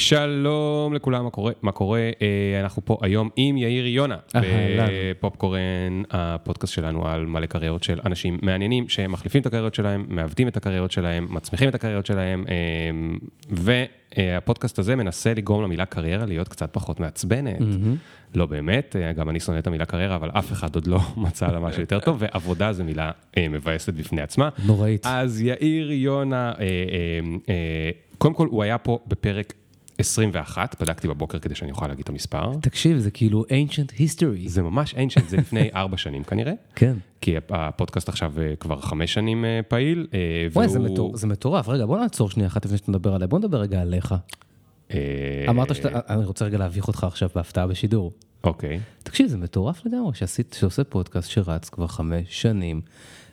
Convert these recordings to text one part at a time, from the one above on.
שלום לכולם, מה קורה? מה קורה? אה, אנחנו פה היום עם יאיר יונה. בפופקורן, הפודקאסט שלנו על מלא קריירות של אנשים מעניינים שמחליפים את הקריירות שלהם, מעוותים את הקריירות שלהם, מצמיחים את הקריירות שלהם, אה, והפודקאסט הזה מנסה לגרום למילה קריירה להיות קצת פחות מעצבנת. לא באמת, אה, גם אני שונא את המילה קריירה, אבל אף אחד עוד לא מצא לה משהו יותר טוב, ועבודה זו מילה מבאסת בפני עצמה. נוראית. אז יאיר יונה, קודם כל הוא היה פה בפרק 21, בדקתי בבוקר כדי שאני אוכל להגיד את המספר. תקשיב, זה כאילו ancient history. זה ממש ancient, זה לפני ארבע שנים כנראה, כן. כי הפודקאסט עכשיו אה, כבר חמש שנים אה, פעיל, אה, וואי, זה והוא- מטור- זה מטורף. רגע, בוא נעצור שנייה אחת לפני שאתה מדבר עליי. בוא נדבר רגע עליך. אמרת שאתה, אני רוצה רגע להביך אותך עכשיו בהפתעה בשידור. אוקיי, תקשיב, זה מטורף לגמרי שעשית, שעושה פודקאסט שרץ כבר חמש שנים,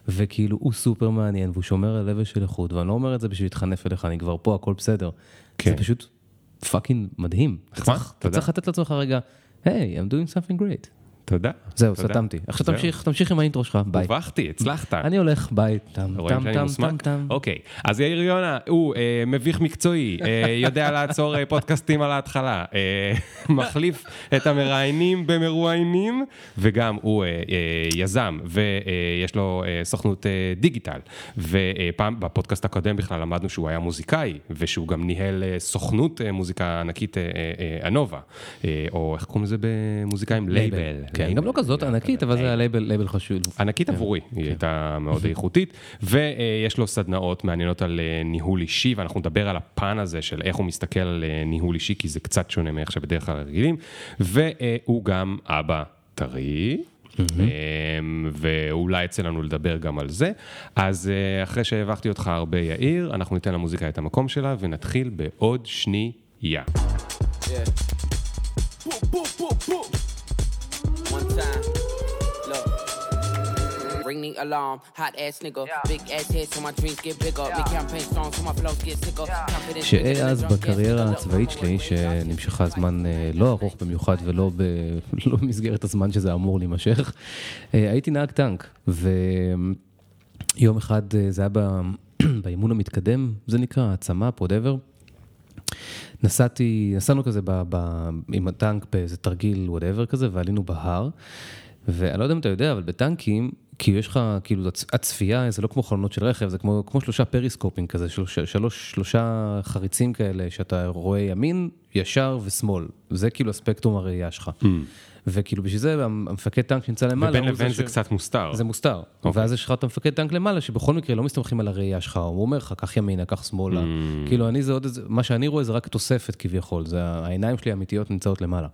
וכאילו הוא סופר מעניין, והוא שומר על level של איכות, ואני לא אומר את זה בשביל להתחנף אליך, אני כבר פה, הכל בסדר. כן. זה פשוט fucking מדהים. אתה. צריך לתת לעצמך רגע, היי, I'm doing something great. תודה. זהו. סתמתי. עכשיו. תמשיך, תמשיך עם ה intro שלך, ביי. הובכתי, הצלחת. אני הולך, ביי. טם טם טם? טם טם. אוקיי, אז יאיר יונה הוא אה, מביך מקצועי, אה, יודע לעצור אה, פודקאסטים על ההתחלה, אה, מחליף את המראיינים במרואיינים, וגם הוא אה, אה, יזם, ויש לו אה, סוכנות אה, digital, ופעם בפודקאסט הקודם בכלל למדנו שהוא היה מוזיקאי, ושהוא גם ניהל אה, סוכנות אה, מוזיקה ענקית, אה, אה, אה, אה, או איך קוראים לזה במוזיקאים? לייבל. כן. גם לא כזאת ענקית, אבל זה היה לייבל חשוב. ענקית עבורי, היא הייתה מאוד איכותית, ויש לו סדנאות מעניינות על אה, ניהול אישי, ואנחנו נדבר על הפן הזה של איך הוא מסתכל על אה, ניהול אישי, כי זה קצת שונה מאיך שבדרך כלל רגילים, והוא גם אבא טרי. אמ, ואולי יצא לנו לדבר גם על זה. אז אה, אחרי שהבכתי אותך הרבה יאיר, אנחנו ניתן למוזיקה את המקום שלה ונתחיל בעוד שנייה. Yeah. Time. Look. Ring the alarm. Hot ass nigga. Big ass head so my dreams get bigger. Make campaign songs so my flows get sicker. Confident שאי אז בקריירה. הצבאית שלי, שנמשכה זמן אה, לא ארוך במיוחד ולא לא במסגרת הזמן שזה אמור להימשך, אה, הייתי נהג טנק, ויום אחד אה, זה היה באימון המתקדם, זה נקרא העצמה, whatever. נסעתי, נסענו כזה ב, ב, עם הטנק באיזה תרגיל, whatever כזה, ועלינו בהר. ואני לא יודע אם אתה יודע, אבל בטנקים, כאילו יש לך, כאילו הצ- הצפייה, זה לא כמו חלונות של רכב, זה כמו, כמו שלושה פריסקופים כזה, שלוש, שלוש, שלושה חריצים כאלה, שאתה רואה ימין, ישר ושמאל. זה כאילו הספקטרום הראייה שלך. וכאילו בשביל זה המפקד טנק שנמצא למעלה, ובין לבין ש- זה קצת מוסתר. זה מוסתר. אוקיי. ואז יש לך את המפקד טנק למעלה, שבכל מקרה לא מסתמכים על הראייה שלך, הוא אומר לך, קח ימינה, קח שמאלה. Mm. כאילו, אני זה עוד איזה, מה שאני רואה זה רק תוספת כביכול, זה העיניים שלי האמיתיות נמצאות למעלה.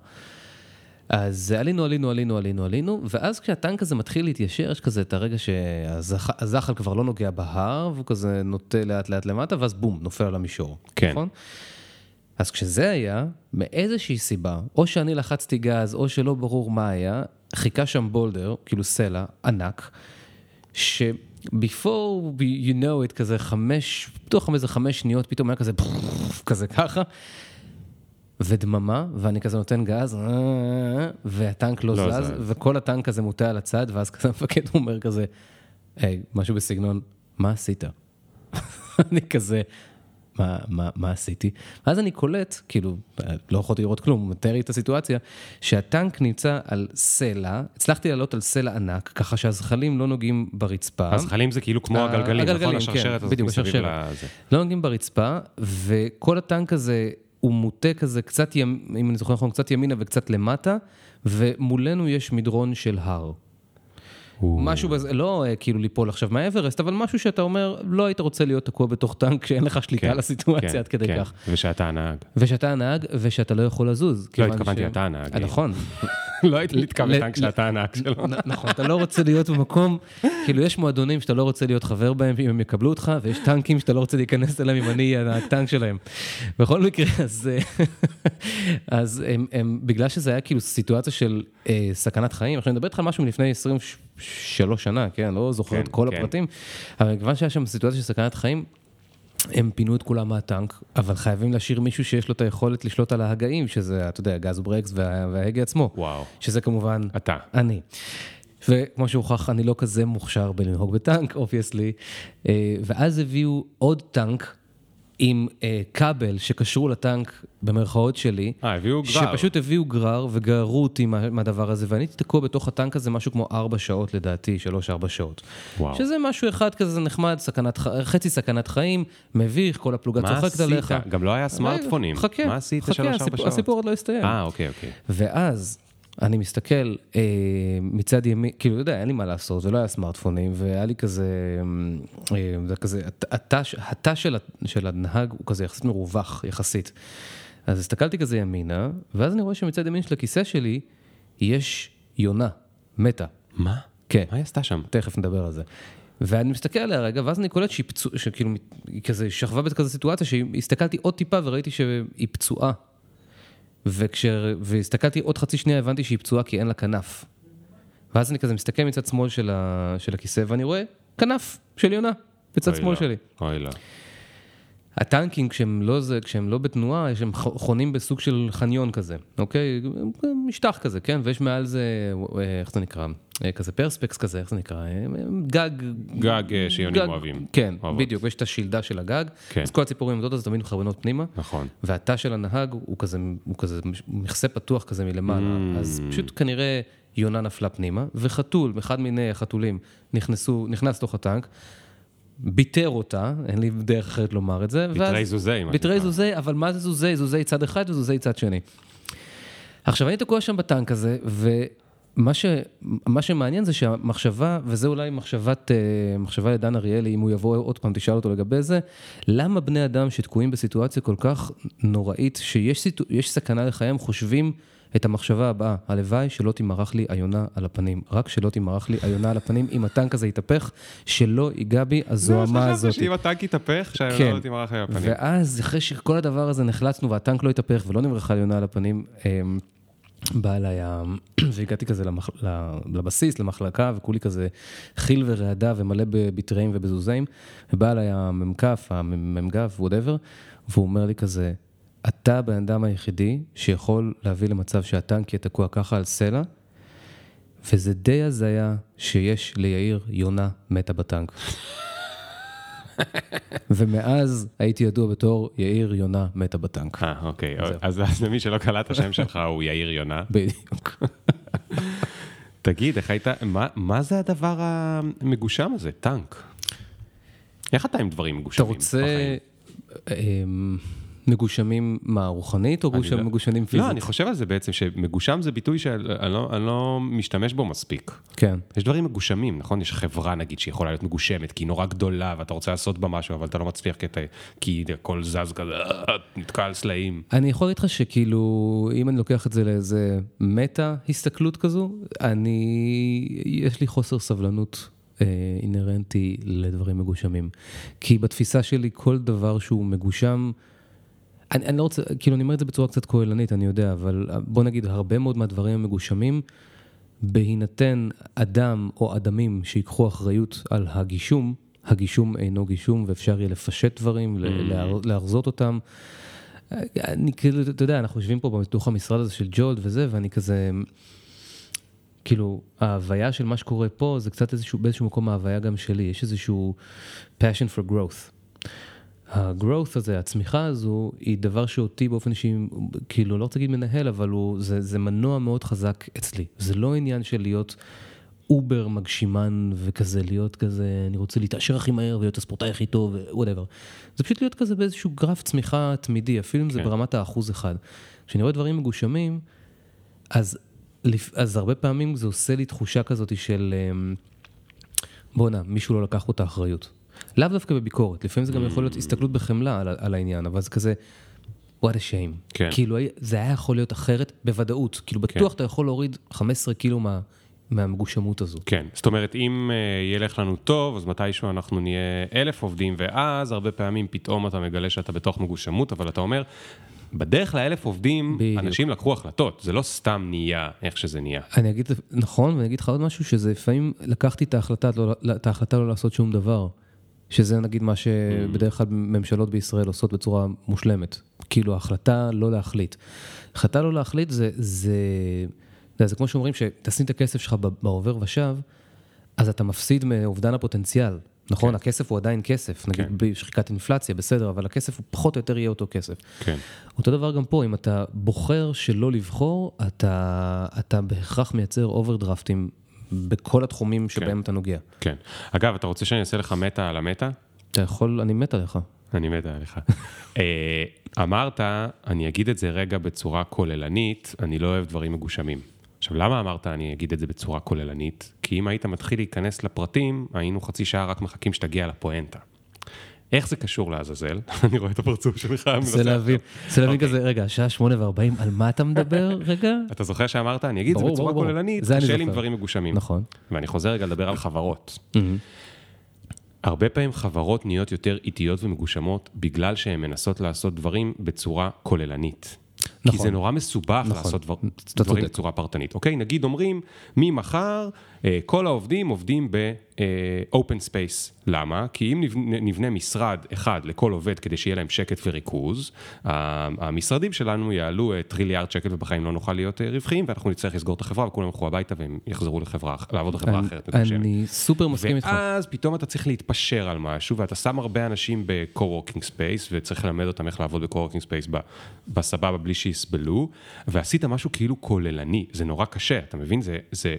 אז עלינו, עלינו, עלינו, עלינו, עלינו, ואז כשהטנק הזה מתחיל להתיישר, יש כזה את הרגע שהזחל כבר לא נוגע בהר, והוא כזה נוטה לאט לאט למטה, ואז בום, נופל על המישור. כן. נכון? אז כשזה היה, מאיזושהי סיבה, או שאני לחצתי גז, או שלא ברור מה היה, חיכה שם בולדר, כאילו סלע, ענק, ש-before you know it, כזה חמש, בתוך איזה חמש שניות, פתאום היה כזה, כזה ככה, ודממה, ואני כזה נותן גז, והטנק לא, לא זז, זז. וכל הטנק הזה מוטה על הצד, ואז כזה המפקד אומר כזה, היי, משהו בסגנון, מה עשית? אני כזה, מה, מה, מה עשיתי? ואז אני קולט, כאילו, לא יכולתי לראות כלום, מתאר לי את הסיטואציה, שהטנק נמצא על סלע, הצלחתי לעלות על סלע ענק, ככה שהזחלים לא נוגעים ברצפה. הזחלים זה כאילו כמו ה- הגלגלים, נכון? הגלגלים, השרשרת כן, הזאת בדיוק, מסביב. לזה. לא נוגעים ברצפה, וכל הטנק הזה הוא מוטה כזה קצת, ימ... אם אני זוכר נכון, קצת ימינה וקצת למטה, ומולנו יש מדרון של הר. משהו בזה, לא אה, כאילו ליפול עכשיו מהאברסט, אבל משהו שאתה אומר, לא היית רוצה להיות תקוע בתוך טנק כשאין לך שליטה על הסיטואציה כן, עד כדי כן. כך. ושאתה הנהג. ושאתה הנהג, ושאתה לא יכול לזוז. לא התכוונתי, אתה הנהג. אה, נכון. לא הייתי מתכוון ל- טנק שאתה הנהג שלו. נכון, אתה לא רוצה להיות במקום, כאילו יש מועדונים שאתה לא רוצה להיות חבר בהם אם הם יקבלו אותך, ויש טנקים שאתה לא רוצה להיכנס אליהם אם אני אהיה הטנק שלהם. בכל מקרה, אז, אה, אז הם, הם, בגלל שזה היה כאילו סיטואציה של אה, סכנת חיים, עכשיו אני מדבר איתך על משהו מלפני 23 שנה, כן, לא זוכר כן, את כל כן. הפרטים, אבל מכיוון שהיה שם סיטואציה של סכנת חיים, הם פינו את כולם מהטנק, אבל חייבים להשאיר מישהו שיש לו את היכולת לשלוט על ההגאים, שזה, אתה יודע, גז ברקס וה, וההגה עצמו. וואו. שזה כמובן אתה. אני. וכמו שהוכח, אני לא כזה מוכשר בלנהוג בטנק, obviously. ואז הביאו עוד טנק עם אה, כבל שקשרו לטנק, במרכאות שלי. אה, הביאו גרר. שפשוט הביאו גרר וגררו אותי מה- מהדבר הזה, ואני הייתי תקוע בתוך הטנק הזה משהו כמו ארבע שעות לדעתי, שלוש-ארבע שעות. וואו. שזה משהו אחד כזה נחמד, סכנת, חצי סכנת חיים, מביך, כל הפלוגה מה צוחקת עשית? עליך. גם לא היה סמארטפונים. חכה, מה עשית חכה, שלוש ארבע הסיפור- שעות? הסיפור עוד לא הסתיים. אה, אוקיי, אוקיי. ואז אני מסתכל אה, מצד ימין, כאילו, אתה יודע, אין לי מה לעשות, זה לא היה סמארטפונים, והיה לי כזה, אה, זה כזה, הת- התא של, של הנהג הוא כזה יחסית מרווח, יחסית. אז הסתכלתי כזה ימינה, ואז אני רואה שמצד ימין של הכיסא שלי יש יונה, מתה. מה? כן. מה היא עשתה שם? תכף נדבר על זה. ואני מסתכל עליה רגע, ואז אני קולט שהיא פצועה, שכאילו, היא כזה שכבה בכזה סיטואציה, שהסתכלתי עוד טיפה וראיתי שהיא פצועה. וכש... והסתכלתי עוד חצי שנייה, הבנתי שהיא פצועה כי אין לה כנף. ואז אני כזה מסתכל מצד שמאל של, ה... של הכיסא, ואני רואה כנף של יונה, בצד שמאל לא. שלי. אוי לא. הטנקים, כשהם לא, זה, כשהם לא בתנועה, הם חונים בסוג של חניון כזה, אוקיי? משטח כזה, כן? ויש מעל זה, אה, איך זה נקרא? אה, כזה פרספקס כזה, איך זה נקרא? אה, גג... גג שיונים גג- אוהבים. כן, אוהבות. בדיוק, ויש את השלדה של הגג, כן. אז כל הציפורים עומדות, אז תמיד מכוונות פנימה. נכון. והתא של הנהג הוא כזה, הוא כזה מכסה פתוח כזה מלמעלה, Mm. אז פשוט כנראה יונה נפלה פנימה, וחתול, אחד מיני החתולים, נכנסו, נכנס לתוך הטנק, ביטר אותה, אין לי דרך אחרת לומר את זה. ביטרי זוזי, ביטרי. זוזי, אבל מה זה זוזי? זוזי צד אחד וזוזי צד שני. עכשיו, אני תקוע שם בטנק הזה, ומה ש, מה שמעניין זה שהמחשבה, וזה אולי מחשבת, אה, מחשבה לדן אריאלי, אם הוא יבוא עוד פעם, תשאל אותו לגבי זה, למה בני אדם שתקועים בסיטואציה כל כך נוראית, שיש סיטו, סכנה לחייהם, חושבים את המחשבה הבאה, הלוואי שלא תמרח לי היונה על הפנים, רק שלא תמרח לי היונה על הפנים, אם הטנק הזה יתהפך, שלא ייגע בי הזוהמה הזאת. חשבתי שאם הטנק יתהפך, כן. שהיונה לא תמרח לי בפנים. ואז, אחרי שכל הדבר הזה נחלצנו והטנק לא התהפך ולא נמרחה יונה על הפנים, אמ, בא אליי, והגעתי כזה למח... לבסיס, למחלקה, וכולי כזה חיל ורעדה ומלא בביטריים ובזוזים, ובא אליי המ"כ, המ"ג, whatever, והוא אומר לי כזה, אתה הבן אדם היחידי שיכול להביא למצב שהטנק יהיה תקוע ככה על סלע, וזה די הזיה שיש ליאיר יונה מתה בטנק. ומאז הייתי ידוע בתור יאיר יונה מתה בטנק. אה, אוקיי. אז אז למי שלא קלט, השם שלך הוא יאיר יונה. בדיוק. תגיד, איך היית, מה- מה זה הדבר המגושם הזה? טנק. איך אתה עם דברים אתה מגושמים רוצה בחיים? מגושמים מה, רוחנית או גושם- לא- מגושמים פיזית? לא, אני חושב על זה בעצם, שמגושם זה ביטוי שאני לא- לא משתמש בו מספיק. כן. יש דברים מגושמים, נכון? יש חברה נגיד שיכולה להיות מגושמת, כי היא נורא גדולה ואתה רוצה לעשות בה משהו, אבל אתה לא מצליח כי, אתה, כי הכל זז כזה, נתקע על סלעים. אני יכול להגיד לך שכאילו, אם אני לוקח את זה לאיזה מטה הסתכלות כזו, אני, יש לי חוסר סבלנות אה, אינהרנטי לדברים מגושמים. כי בתפיסה שלי, כל דבר שהוא מגושם, אני, אני לא רוצה, כאילו, אני אומר את זה בצורה קצת כוללנית, אני יודע, אבל בוא נגיד, הרבה מאוד מהדברים המגושמים, בהינתן אדם או אדמים שיקחו אחריות על הגישום, הגישום אינו גישום ואפשר יהיה לפשט דברים, להר- להרזות אותם. אני כאילו, אתה יודע, אנחנו יושבים פה בתוך המשרד הזה של ג'ולד וזה, ואני כזה, כאילו, ההוויה של מה שקורה פה זה קצת איזשהו, באיזשהו מקום ההוויה גם שלי, יש איזשהו passion for growth. ה-growth הזה, הצמיחה הזו, היא דבר שאותי באופן אישי, כאילו, לא רוצה להגיד מנהל, אבל הוא, זה, זה מנוע מאוד חזק אצלי. זה לא עניין של להיות over מגשימן וכזה, להיות כזה, אני רוצה להתעשר הכי מהר ולהיות הספורטאי הכי טוב, whatever. זה פשוט להיות כזה באיזשהו גרף צמיחה תמידי, אפילו אם זה כן. ברמת האחוז אחד. כשאני רואה דברים מגושמים, אז, אז הרבה פעמים זה עושה לי תחושה כזאת של, אמ, בואנה, מישהו לא לקח פה את האחריות. לאו דווקא בביקורת, לפעמים זה גם יכול להיות הסתכלות בחמלה על, על העניין, אבל זה כזה, what a shame. כן. כאילו, זה היה יכול להיות אחרת בוודאות. כאילו, בטוח אתה יכול להוריד 15 קילו מה, מהמגושמות הזו. כן, זאת אומרת, אם uh, ילך לנו טוב, אז מתישהו אנחנו נהיה אלף עובדים, ואז הרבה פעמים פתאום אתה מגלה שאתה בתוך מגושמות, אבל אתה אומר, בדרך לאלף עובדים, בדיוק. אנשים לקחו החלטות, זה לא סתם נהיה איך שזה נהיה. אני אגיד, נכון, ואני אגיד לך עוד משהו, שזה לפעמים לקחתי את ההחלטה לא, את ההחלטה לא לעשות שום דבר. שזה נגיד מה שבדרך כלל ממשלות בישראל עושות בצורה מושלמת. כאילו, ההחלטה לא להחליט. החלטה לא להחליט זה, זה, זה, זה כמו שאומרים, שתשים את הכסף שלך בעובר ושב, אז אתה מפסיד מאובדן הפוטנציאל. נכון? כן. הכסף הוא עדיין כסף, נגיד כן. בשחיקת אינפלציה, בסדר, אבל הכסף הוא פחות או יותר יהיה אותו כסף. כן. אותו דבר גם פה, אם אתה בוחר שלא לבחור, אתה, אתה בהכרח מייצר אוברדרפטים בכל התחומים שבהם אתה נוגע. כן. אגב, אתה רוצה שאני אעשה לך מטה על המטה? אתה יכול, אני מת עליך. אני מת עליך. אה, אמרת, אני אגיד את זה רגע בצורה כוללנית, אני לא אוהב דברים מגושמים. עכשיו, למה אמרת אני אגיד את זה בצורה כוללנית? כי אם היית מתחיל להיכנס לפרטים, היינו חצי שעה רק מחכים שתגיע לפואנטה. איך זה קשור לעזאזל? אני רואה את הפרצוף שלך. זה להבין. זה להבין אוקיי. כזה, רגע, השעה שמונה וארבעים, על מה אתה מדבר רגע? אתה זוכר שאמרת, אני אגיד את זה בצורה. כוללנית, קשה לי עם. דברים מגושמים. נכון. ואני חוזר רגע לדבר על חברות. הרבה פעמים חברות נהיות יותר איטיות ומגושמות בגלל שהן מנסות לעשות דברים בצורה כוללנית. כי נכון. זה נורא מסובך נכון. לעשות דבר, דברים צודק. בצורה פרטנית. אוקיי, נגיד אומרים, ממחר כל העובדים עובדים ב-open space. למה? כי אם נבנה, משרד אחד לכל עובד כדי שיהיה להם שקט וריכוז, המשרדים שלנו יעלו אה, טריליארד שקל ובחיים לא נוכל להיות אה, רווחיים, ואנחנו נצטרך לסגור את החברה וכולם ילכו הביתה והם יחזרו לחברה, לעבוד בחברה אני- אחרת. אני סופר מסכים איתך. ואז פתאום אתה צריך להתפשר על משהו, ואתה שם הרבה אנשים ב-co-working space, וצריך ללמד אותם איך לעבוד ב-co-working space בסבבה בלי שיסבלו, ועשית משהו כאילו כוללני, זה נורא קשה, אתה מבין? זה... זה...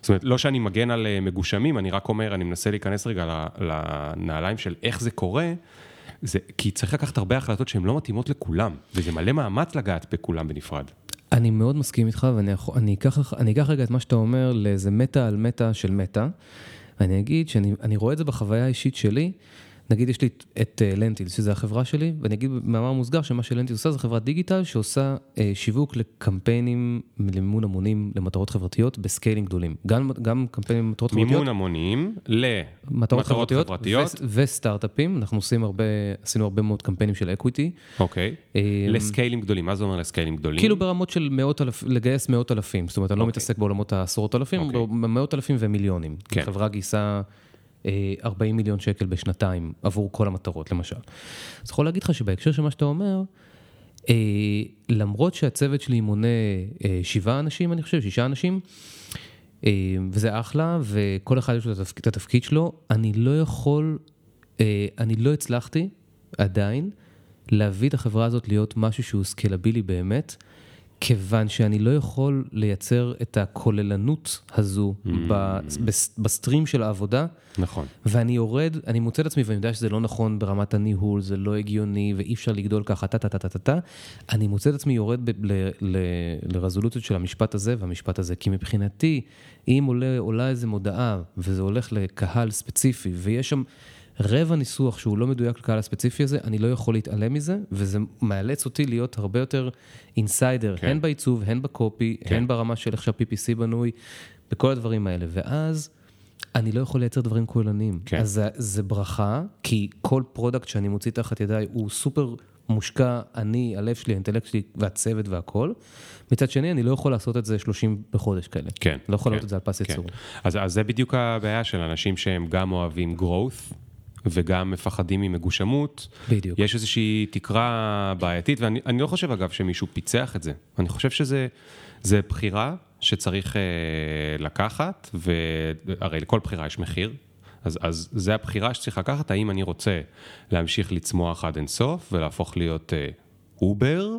זאת אומרת, לא שאני מגן על אה, מגושמים, אני רק אומר, אני מנסה להיכנס רגע לנעליים של איך זה קורה, זה, כי צריך לקחת הרבה החלטות שהן לא מתאימות לכולם, וזה מלא מאמץ לגעת בכולם בנפרד. אני מאוד מסכים איתך, ואני אני אקח, אני אקח רגע את מה שאתה אומר לאיזה meta על meta של meta. אני אגיד שאני אני רואה את זה בחוויה האישית שלי. נגיד יש לי את- את אה, שזו החברה שלי, ואני אגיד במאמר מוסגר שמה שלנטילס עושה זה חברת digital שעושה אה, שיווק לקמפיינים למימון המונים למטרות חברתיות בסקיילים גדולים. גם, גם קמפיינים למטרות חברתיות. מימון המונים למטרות חברתיות, ו- וסטארט-אפים, אנחנו עושים הרבה, עשינו הרבה מאוד קמפיינים של equity. אוקיי, אה, לסקיילים גדולים, מה זה אומר לסקיילים גדולים? כאילו ברמות של מאות אלפים, לגייס מאות אלפים, זאת אומרת, אני לא מתעסק בעולמות העשרות אלפים, אוקיי. במאות אלפים ומיליונים. כן. חברה גייסה 40 מיליון שקל בשנתיים עבור כל המטרות, למשל. אז יכול להגיד לך שבהקשר של מה שאתה אומר, אה, למרות שהצוות שלי מונה אה, שבעה אנשים, אני חושב, שישה אנשים, אה, וזה אחלה, וכל אחד יש לו את התפקיד שלו, אני לא יכול, אה, אני לא הצלחתי עדיין להביא את החברה הזאת להיות משהו שהוא סקלבילי באמת, כיוון שאני לא יכול לייצר את הכוללנות הזו בס- בסטרים של העבודה. נכון. ואני יורד, אני מוצא את עצמי ואני יודע שזה לא נכון ברמת הניהול, זה לא הגיוני ואי אפשר לגדול ככה, טה טה טה טה טה טה. אני מוצא את עצמי יורד ב- ל- ל- לרזולוציות של המשפט הזה והמשפט הזה, כי מבחינתי, אם עולה, עולה איזה מודעה וזה הולך לקהל ספציפי ויש שם רבע ניסוח שהוא לא מדויק לקהל הספציפי הזה, אני לא יכול להתעלם מזה, וזה מאלץ אותי להיות הרבה יותר insider, כן. הן בעיצוב, הן ב copy, כן. הן ברמה של איך שה PPC בנוי, בכל הדברים האלה. ואז... אני לא יכול לייצר דברים כוללניים. כן. כן. אז זה, זה ברכה, כי כל product שאני מוציא תחת ידיי הוא סופר מושקע, אני, הלב שלי, האינטלקט שלי והצוות והכל. מצד שני, אני לא יכול לעשות את זה 30 בחודש כאלה. כן. לא יכול כן, לעשות את זה על פס כן. ייצור. אז, אז זה בדיוק הבעיה של אנשים שהם גם אוהבים growth וגם מפחדים ממגושמות. בדיוק. יש איזושהי תקרה בעייתית, ואני אני לא חושב אגב שמישהו פיצח את זה. אני חושב שזה זה בחירה שצריך אה, לקחת, והרי לכל בחירה יש מחיר. אז, אז זה הבחירה שצריך לקחת, האם אני רוצה להמשיך לצמוח עד אינסוף ולהפוך להיות אה, אובר,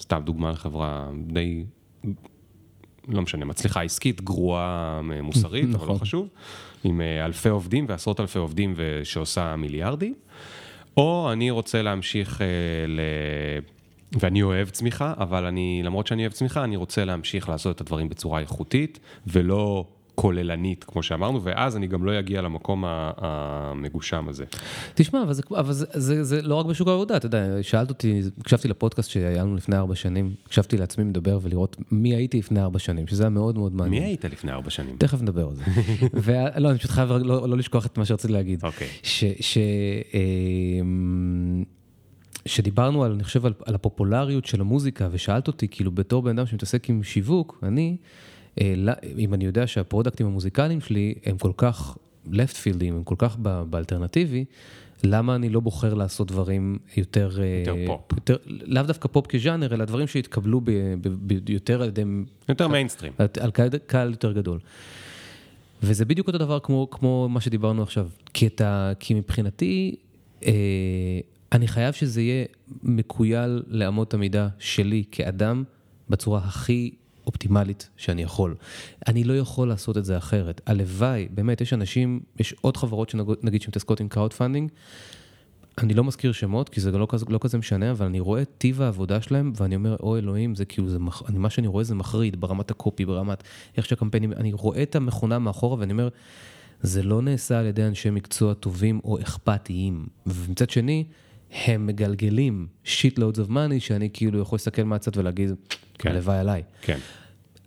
סתם דוגמה לחברה די לא משנה, מצליחה עסקית, גרועה מוסרית, אבל לא נכון. חשוב, עם אה, אלפי עובדים ועשרות אלפי עובדים שעושה מיליארדים, או אני רוצה להמשיך אה, ל... ואני אוהב צמיחה, אבל אני, למרות שאני אוהב צמיחה, אני רוצה להמשיך לעשות את הדברים בצורה איכותית, ולא כוללנית, כמו שאמרנו, ואז אני גם לא אגיע למקום המגושם הזה. תשמע, אבל, זה, אבל זה, זה, זה לא רק בשוק העבודה, אתה יודע, שאלת אותי, הקשבתי לפודקאסט שהיה לנו לפני ארבע שנים, הקשבתי לעצמי מדבר ולראות מי הייתי לפני ארבע שנים, שזה היה מאוד מאוד מי מעניין. היית לפני ארבע שנים? תכף נדבר על זה. ולא, אני פשוט חייב לא, לא לשכוח את מה שרציתי להגיד. אוקיי. ש, ש, אמ, שדיברנו על, אני חושב, על, על הפופולריות של המוזיקה, ושאלת אותי, כאילו, בתור בן אדם שמתעסק עם שיווק, אני, אם אני יודע שהפרודקטים המוזיקליים שלי הם כל כך left field ים, הם כל כך באלטרנטיבי, למה אני לא בוחר לעשות דברים יותר... אה, יותר פופ. יותר, לאו דווקא פופ כז'אנר, אלא דברים שהתקבלו ב, ב, ב, יותר על ידי יותר מיינסטרים. על, על קהל, קהל יותר גדול. וזה בדיוק אותו דבר כמו, כמו מה שדיברנו עכשיו. כי, אתה, כי מבחינתי, אה, אני חייב שזה יהיה מכויל לאמות המידה שלי כאדם בצורה הכי אופטימלית שאני יכול. אני לא יכול לעשות את זה אחרת. הלוואי, באמת, יש אנשים, יש עוד חברות שנגיד שמתעסקות עם crowd funding, אני לא מזכיר שמות, כי זה לא כזה, לא כזה משנה, אבל אני רואה טיב העבודה שלהם, ואני אומר, אוי אלוהים, זה כאילו, זה מח... אני, מה שאני רואה זה מחריד ברמת ה copy, ברמת איך שהקמפיינים, אני רואה את המכונה מאחורה ואני אומר, זה לא נעשה על ידי אנשי מקצוע טובים או אכפתיים. ומצד שני, הם מגלגלים shitloads of money, שאני כאילו יכול להסתכל מהצד ולהגיד, כן. הלוואי עליי. כן.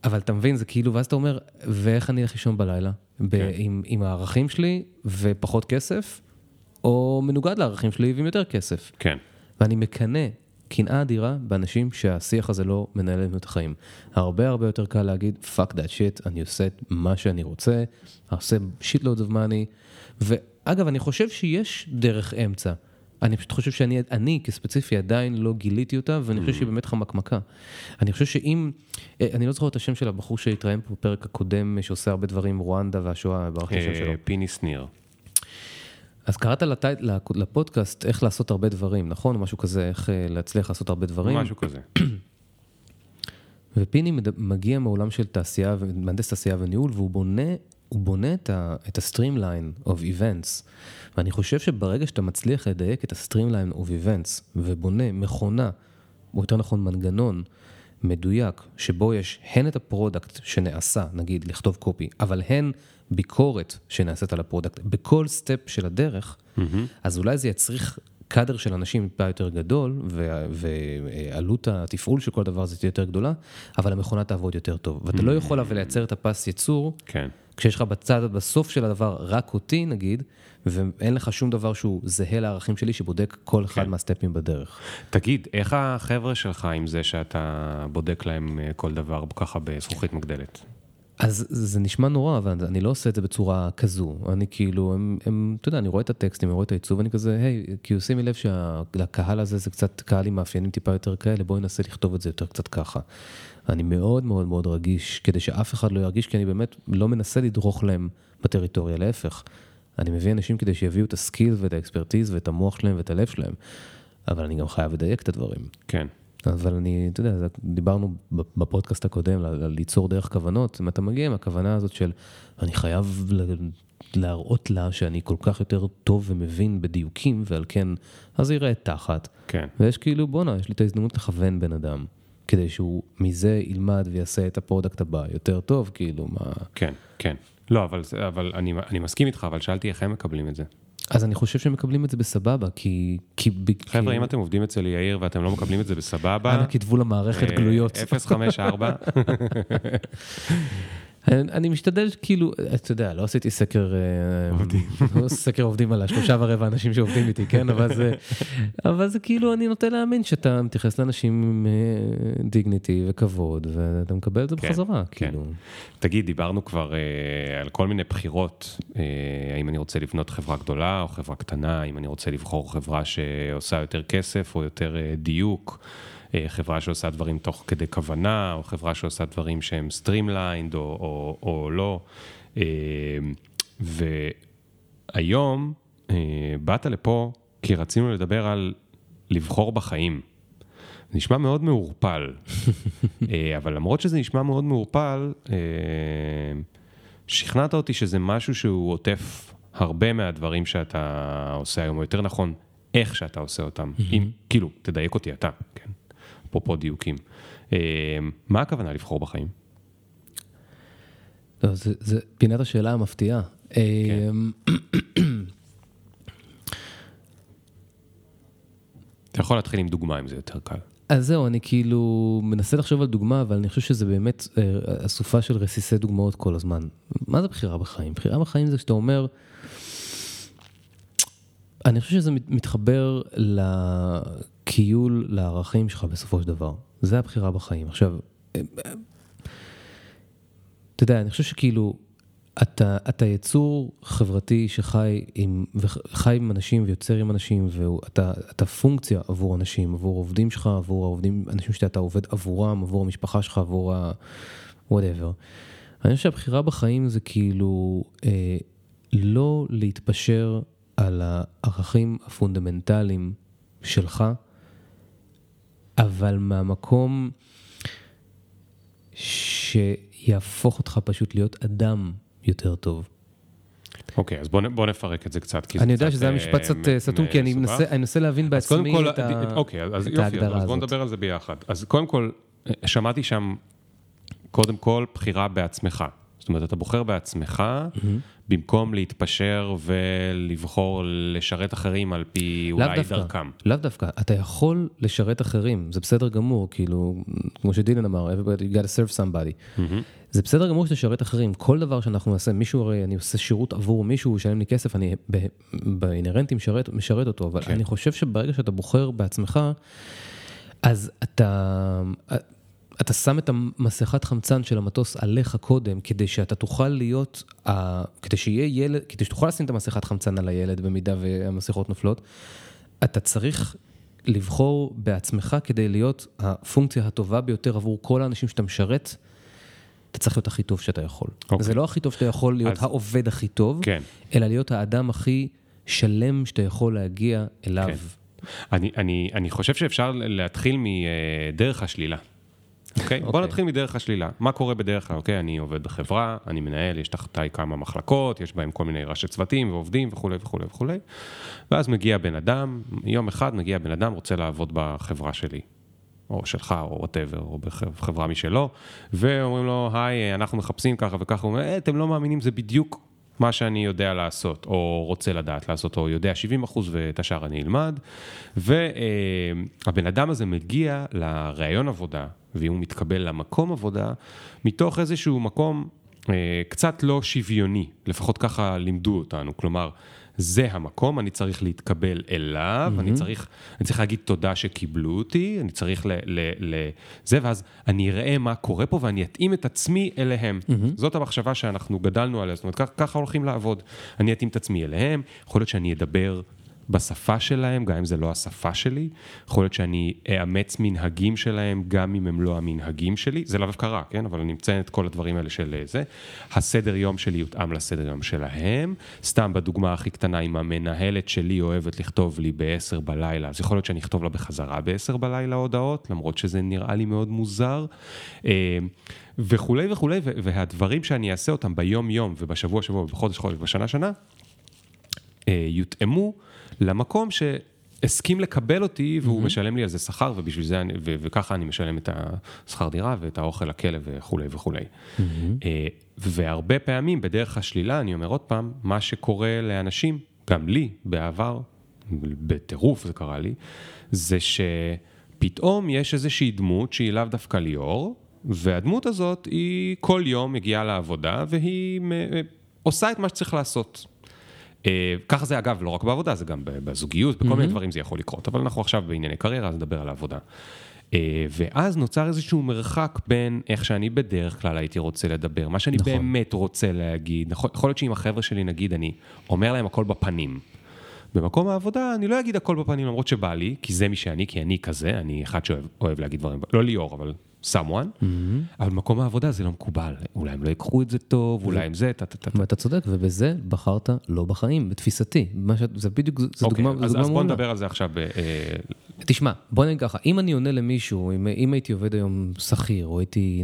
אבל אתה מבין, זה כאילו, ואז אתה אומר, ואיך אני אלך לישון בלילה? ב- כן. עם, עם הערכים שלי ופחות כסף, או מנוגד לערכים שלי ועם יותר כסף. כן. ואני מקנא קנאה אדירה באנשים שהשיח הזה לא מנהל להם את החיים. הרבה הרבה יותר קל להגיד, fuck that shit, אני עושה את מה שאני רוצה, עושה shit loads of money. ואגב, אני חושב שיש דרך אמצע. אני פשוט חושב שאני אני כספציפי עדיין לא גיליתי אותה, ואני חושב שהיא באמת חמקמקה. אני חושב שאם, אה, אני לא זוכר את השם של הבחור שהתראיין פה בפרק הקודם, שעושה הרבה דברים, רואנדה והשואה, ברחתי השם שלו. אה, פיני שניר. אז קראת לטי- לפודקאסט איך לעשות הרבה דברים, נכון? משהו כזה, איך אה, להצליח לעשות הרבה דברים. משהו כזה. ופיני מד- מגיע מעולם של תעשייה, מהנדס תעשייה וניהול, והוא בונה, הוא בונה את, ה, את ה-streamline of events. ואני חושב שברגע שאתה מצליח לדייק את ה-streamline of events, ובונה מכונה, או יותר נכון מנגנון, מדויק, שבו יש הן את ה product שנעשה, נגיד לכתוב copy, אבל הן ביקורת שנעשית על ה product בכל step של הדרך, אז אולי זה יצריך קאדר של אנשים טיפה יותר גדול, ועלות התפעול של כל דבר הזה תהיה יותר גדולה, אבל המכונה תעבוד יותר טוב. ואתה לא יכול אבל לייצר את הפס ייצור, כן. כשיש לך בצד, בסוף של הדבר, רק אותי נגיד, ואין לך שום דבר שהוא זהה לערכים שלי, שבודק כל אחד כן. מה step ים בדרך. תגיד, איך החבר'ה שלך עם זה שאתה בודק להם אה, כל דבר ככה בזכוכית מגדלת? אז זה נשמע נורא, אבל אני לא עושה את זה בצורה כזו. אני כאילו, הם, הם, אתה יודע, אני רואה את הטקסטים, אני רואה את העיצוב, אני כזה, היי, כאילו שימי לב שלקהל הזה זה קצת קהל עם מאפיינים טיפה יותר כאלה, בואי ננסה לכתוב את זה יותר קצת ככה. אני מאוד מאוד מאוד רגיש, כדי שאף אחד לא ירגיש, כי אני באמת לא מנסה לדרוך להם בטריטוריה, להפך. אני מביא אנשים כדי שיביאו את הסקיל ואת האקספרטיז ואת המוח שלהם ואת הלב שלהם, אבל אני גם חייב לדייק את הדברים. כן. אבל אני, אתה יודע, דיברנו בפודקאסט הקודם על, ליצור דרך כוונות, אם אתה מגיע עם הכוונה הזאת של אני חייב להראות לה שאני כל כך יותר טוב ומבין בדיוקים, ועל כן, אז זה ייראה תחת. כן. ויש כאילו, בואנה, יש לי את ההזדמנות לכוון בן אדם, כדי שהוא מזה ילמד ויעשה את ה product הבא יותר טוב, כאילו, מה... כן, כן. לא, אבל, אבל אני, אני מסכים איתך, אבל שאלתי איך הם מקבלים את זה. אז אני חושב שמקבלים את זה בסבבה, כי... כי חבר'ה, כי... אם אתם עובדים אצל יאיר ואתם לא מקבלים את זה בסבבה, אנא כתבו למערכת אה, גלויות. 054, אני, משתדל כאילו, אתה יודע, לא עשיתי סקר עובדים, לא סקר עובדים על השלושה ורבע אנשים שעובדים איתי, כן? אבל זה, אבל זה כאילו, אני נוטה להאמין שאתה מתייחס לאנשים עם דיגניטי וכבוד, ואתה מקבל את זה כן, בחזרה, כן. כאילו. תגיד, דיברנו כבר אה, על כל מיני בחירות, אה, האם אני רוצה לבנות חברה גדולה או חברה קטנה, אם אני רוצה לבחור חברה שעושה יותר כסף או יותר אה, דיוק, אה, חברה שעושה דברים תוך כדי כוונה, או חברה שעושה דברים שהם streamlined או, או, או לא. אה, והיום אה, באת לפה כי רצינו לדבר על לבחור בחיים. נשמע מאוד מעורפל, אה, אבל למרות שזה נשמע מאוד מעורפל, אה, שכנעת אותי שזה משהו שהוא עוטף הרבה מהדברים שאתה עושה היום, או יותר נכון, איך שאתה עושה אותם. אם, כאילו, תדייק אותי אתה, כן? אפרופו דיוקים. אה, מה הכוונה לבחור בחיים? לא, זה, זה פינת השאלה המפתיעה. כן. אמ, אתה יכול להתחיל עם דוגמה אם זה יותר קל. אז זהו, אני כאילו מנסה לחשוב על דוגמה, אבל אני חושב שזה באמת אה, אסופה של רסיסי דוגמאות כל הזמן. מה זה בחירה בחיים? בחירה בחיים זה שאתה אומר, אני חושב שזה מת- מתחבר לכיול, לערכים שלך בסופו של דבר. זה הבחירה בחיים. עכשיו, אתה יודע, אני חושב שכאילו, אתה, אתה יצור חברתי שחי עם, וחי עם אנשים ויוצר עם אנשים, ואתה אתה פונקציה עבור אנשים, עבור עובדים שלך, עבור העובדים, אנשים שאתה עובד עבורם, עבור המשפחה שלך, עבור ה... whatever. אני חושב שהבחירה בחיים זה כאילו אה, לא להתפשר על הערכים הפונדמנטליים שלך, אבל מהמקום שיהפוך אותך פשוט להיות אדם יותר טוב. אוקיי, אז בוא, בוא נפרק את זה קצת. כי אני יודע שזה היה אה, משפט קצת אה, סתום, כי אני. מנסה, להבין אז קודם בעצמי כל, את, ה... אוקיי, אז את יופי, ההגדרה אז בואו הזאת. נדבר על זה ביחד. אז קודם כל, אה, שמעתי שם, קודם כל, בחירה בעצמך. זאת אומרת, אתה בוחר בעצמך, במקום להתפשר ולבחור לשרת אחרים על פי לאו אולי דווקא, דרכם. לאו דווקא, אתה יכול לשרת אחרים, זה בסדר גמור, כאילו, כמו שדילן אמר, everybody you gotta serve somebody. זה בסדר גמור שתשרת אחרים, כל דבר שאנחנו נעשה, מישהו הרי, אני עושה שירות עבור מישהו, הוא ישלם לי כסף, אני באינהרנטי משרת, משרת אותו, אבל כן. אני חושב שברגע שאתה בוחר בעצמך, אז אתה, אתה שם את המסכת חמצן של המטוס עליך קודם, כדי שאתה תוכל להיות, ה- כדי שיהיה ילד, כדי שתוכל לשים את המסכת חמצן על הילד במידה והמסכות נופלות, אתה צריך לבחור בעצמך כדי להיות הפונקציה הטובה ביותר עבור כל האנשים שאתה משרת. אתה צריך להיות הכי טוב שאתה יכול. אוקיי. זה לא הכי טוב שאתה יכול להיות אז- העובד הכי טוב, כן. אלא להיות האדם הכי שלם שאתה יכול להגיע אליו. כן. אני, אני, אני חושב שאפשר להתחיל מדרך השלילה. אוקיי? בוא אוקיי. נתחיל מדרך השלילה. מה קורה בדרך כלל? אוקיי, אני עובד בחברה, אני מנהל, יש תחתיי כמה מחלקות, יש בהם כל מיני ראשי צוותים ועובדים וכולי וכולי וכולי. ואז מגיע בן אדם, יום אחד מגיע בן אדם, רוצה לעבוד בחברה שלי. או שלך, או whatever, או בחברה משלו, ואומרים לו, היי, אנחנו מחפשים ככה וככה, הוא אומר, "אה, אתם לא מאמינים, זה בדיוק מה שאני יודע לעשות, או רוצה לדעת לעשות, או יודע 70 אחוז ואת השאר אני אלמד. והבן אדם הזה מגיע לראיון עבודה, ואם הוא מתקבל למקום עבודה, מתוך איזשהו מקום אה, קצת לא שוויוני, לפחות ככה לימדו אותנו, כלומר, זה המקום, אני צריך להתקבל אליו, mm-hmm. אני, צריך, אני צריך להגיד תודה שקיבלו אותי, אני צריך ל... ל, ל זה, ואז אני אראה מה קורה פה ואני אתאים את עצמי אליהם. Mm-hmm. זאת המחשבה שאנחנו גדלנו עליה, זאת אומרת, ככה, ככה הולכים לעבוד. אני אתאים את עצמי אליהם, יכול להיות שאני אדבר בשפה שלהם, גם אם זה לא השפה שלי, יכול להיות שאני אאמץ מנהגים שלהם, גם אם הם לא המנהגים שלי, זה לאו דווקא רע, כן? אבל אני מציין את כל הדברים האלה של זה. הסדר יום שלי יותאם לסדר יום שלהם, סתם בדוגמה הכי קטנה, אם המנהלת שלי אוהבת לכתוב לי ב-10 בלילה, אז יכול להיות שאני אכתוב לה בחזרה ב-10 בלילה הודעות, למרות שזה נראה לי מאוד מוזר. אה, וכולי וכולי, והדברים שאני אעשה אותם ביום יום ובשבוע שבוע ובחודש חודש ובשנה שנה, אה, יותאמו למקום שהסכים לקבל אותי והוא mm-hmm. משלם לי על זה שכר ובשביל זה, אני, ו- וככה אני משלם את השכר דירה ואת האוכל לכלא וכולי וכולי. Mm-hmm. והרבה פעמים בדרך השלילה, אני אומר עוד פעם, מה שקורה לאנשים, גם לי בעבר, בטירוף זה קרה לי, זה שפתאום יש איזושהי דמות שהיא לאו דווקא ליאור, והדמות הזאת היא כל יום מגיעה לעבודה והיא עושה את מה שצריך לעשות. ככה זה אגב, לא רק בעבודה, זה גם בזוגיות, בכל מיני דברים זה יכול לקרות, אבל אנחנו עכשיו בענייני קריירה, אז נדבר על העבודה. ואז נוצר איזשהו מרחק בין איך שאני בדרך כלל הייתי רוצה לדבר, מה שאני נכון. באמת רוצה להגיד, יכול להיות שעם החבר'ה שלי נגיד, אני אומר להם הכל בפנים. במקום העבודה אני לא אגיד הכל בפנים למרות שבא לי, כי זה מי שאני, כי אני כזה, אני אחד שאוהב להגיד דברים, לא ליאור, אבל someone, mm-hmm. אבל במקום העבודה זה לא מקובל, אולי הם לא ייקחו את זה טוב, אולי הם זה, טה-טה-טה. ואתה צודק, ובזה בחרת לא בחיים, בתפיסתי. זה בדיוק, זו אוקיי, דוגמה אז, מעולה. אז בוא נדבר על זה עכשיו. אה, תשמע, בוא נגיד ככה, אם אני עונה למישהו, אם, אם הייתי עובד היום שכיר, או הייתי,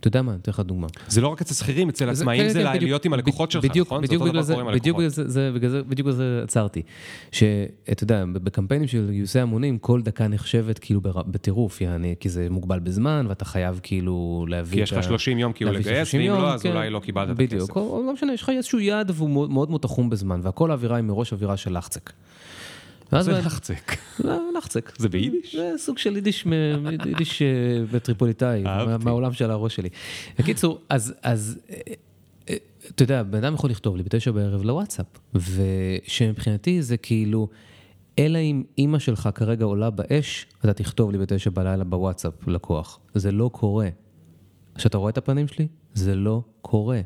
אתה יודע מה, אני אתן לך דוגמה. זה לא רק אצל שכירים, אצל עצמאים כן, זה כן, להיות עם הלקוחות שלך, נכון? זה אותו דבר קורה עם הלקוחות. בדיוק בגלל זה עצרתי. שאתה יודע, בקמפיינים של גיוסי המונים, כל דקה נחשבת כאילו בטירוף, יעני, כי זה מוגבל בזמן, ואתה חייב כאילו להביא כי יש לך 30 יום כאילו לגייס, ואם לא, אז אולי לא קיבלת את הכסף. בדיוק, לא משנה, יש לך איזשהו יעד והוא מאוד מאוד תחום בזמן, והכל האווירה היא מראש אווירה של לחצק. זה לחצק. לחצק. זה ביידיש? זה סוג של יידיש, יידיש טריפוליטאי, מהעולם של הראש שלי. בקיצור, אז אתה יודע, בן אדם יכול לכתוב לי בתשע בערב לוואטסאפ, ושמבחינתי זה כאילו, אלא אם אימא שלך כרגע עולה באש, אתה תכתוב לי בתשע בלילה בוואטסאפ לקוח. זה לא קורה. כשאתה רואה את הפנים שלי, זה לא קורה.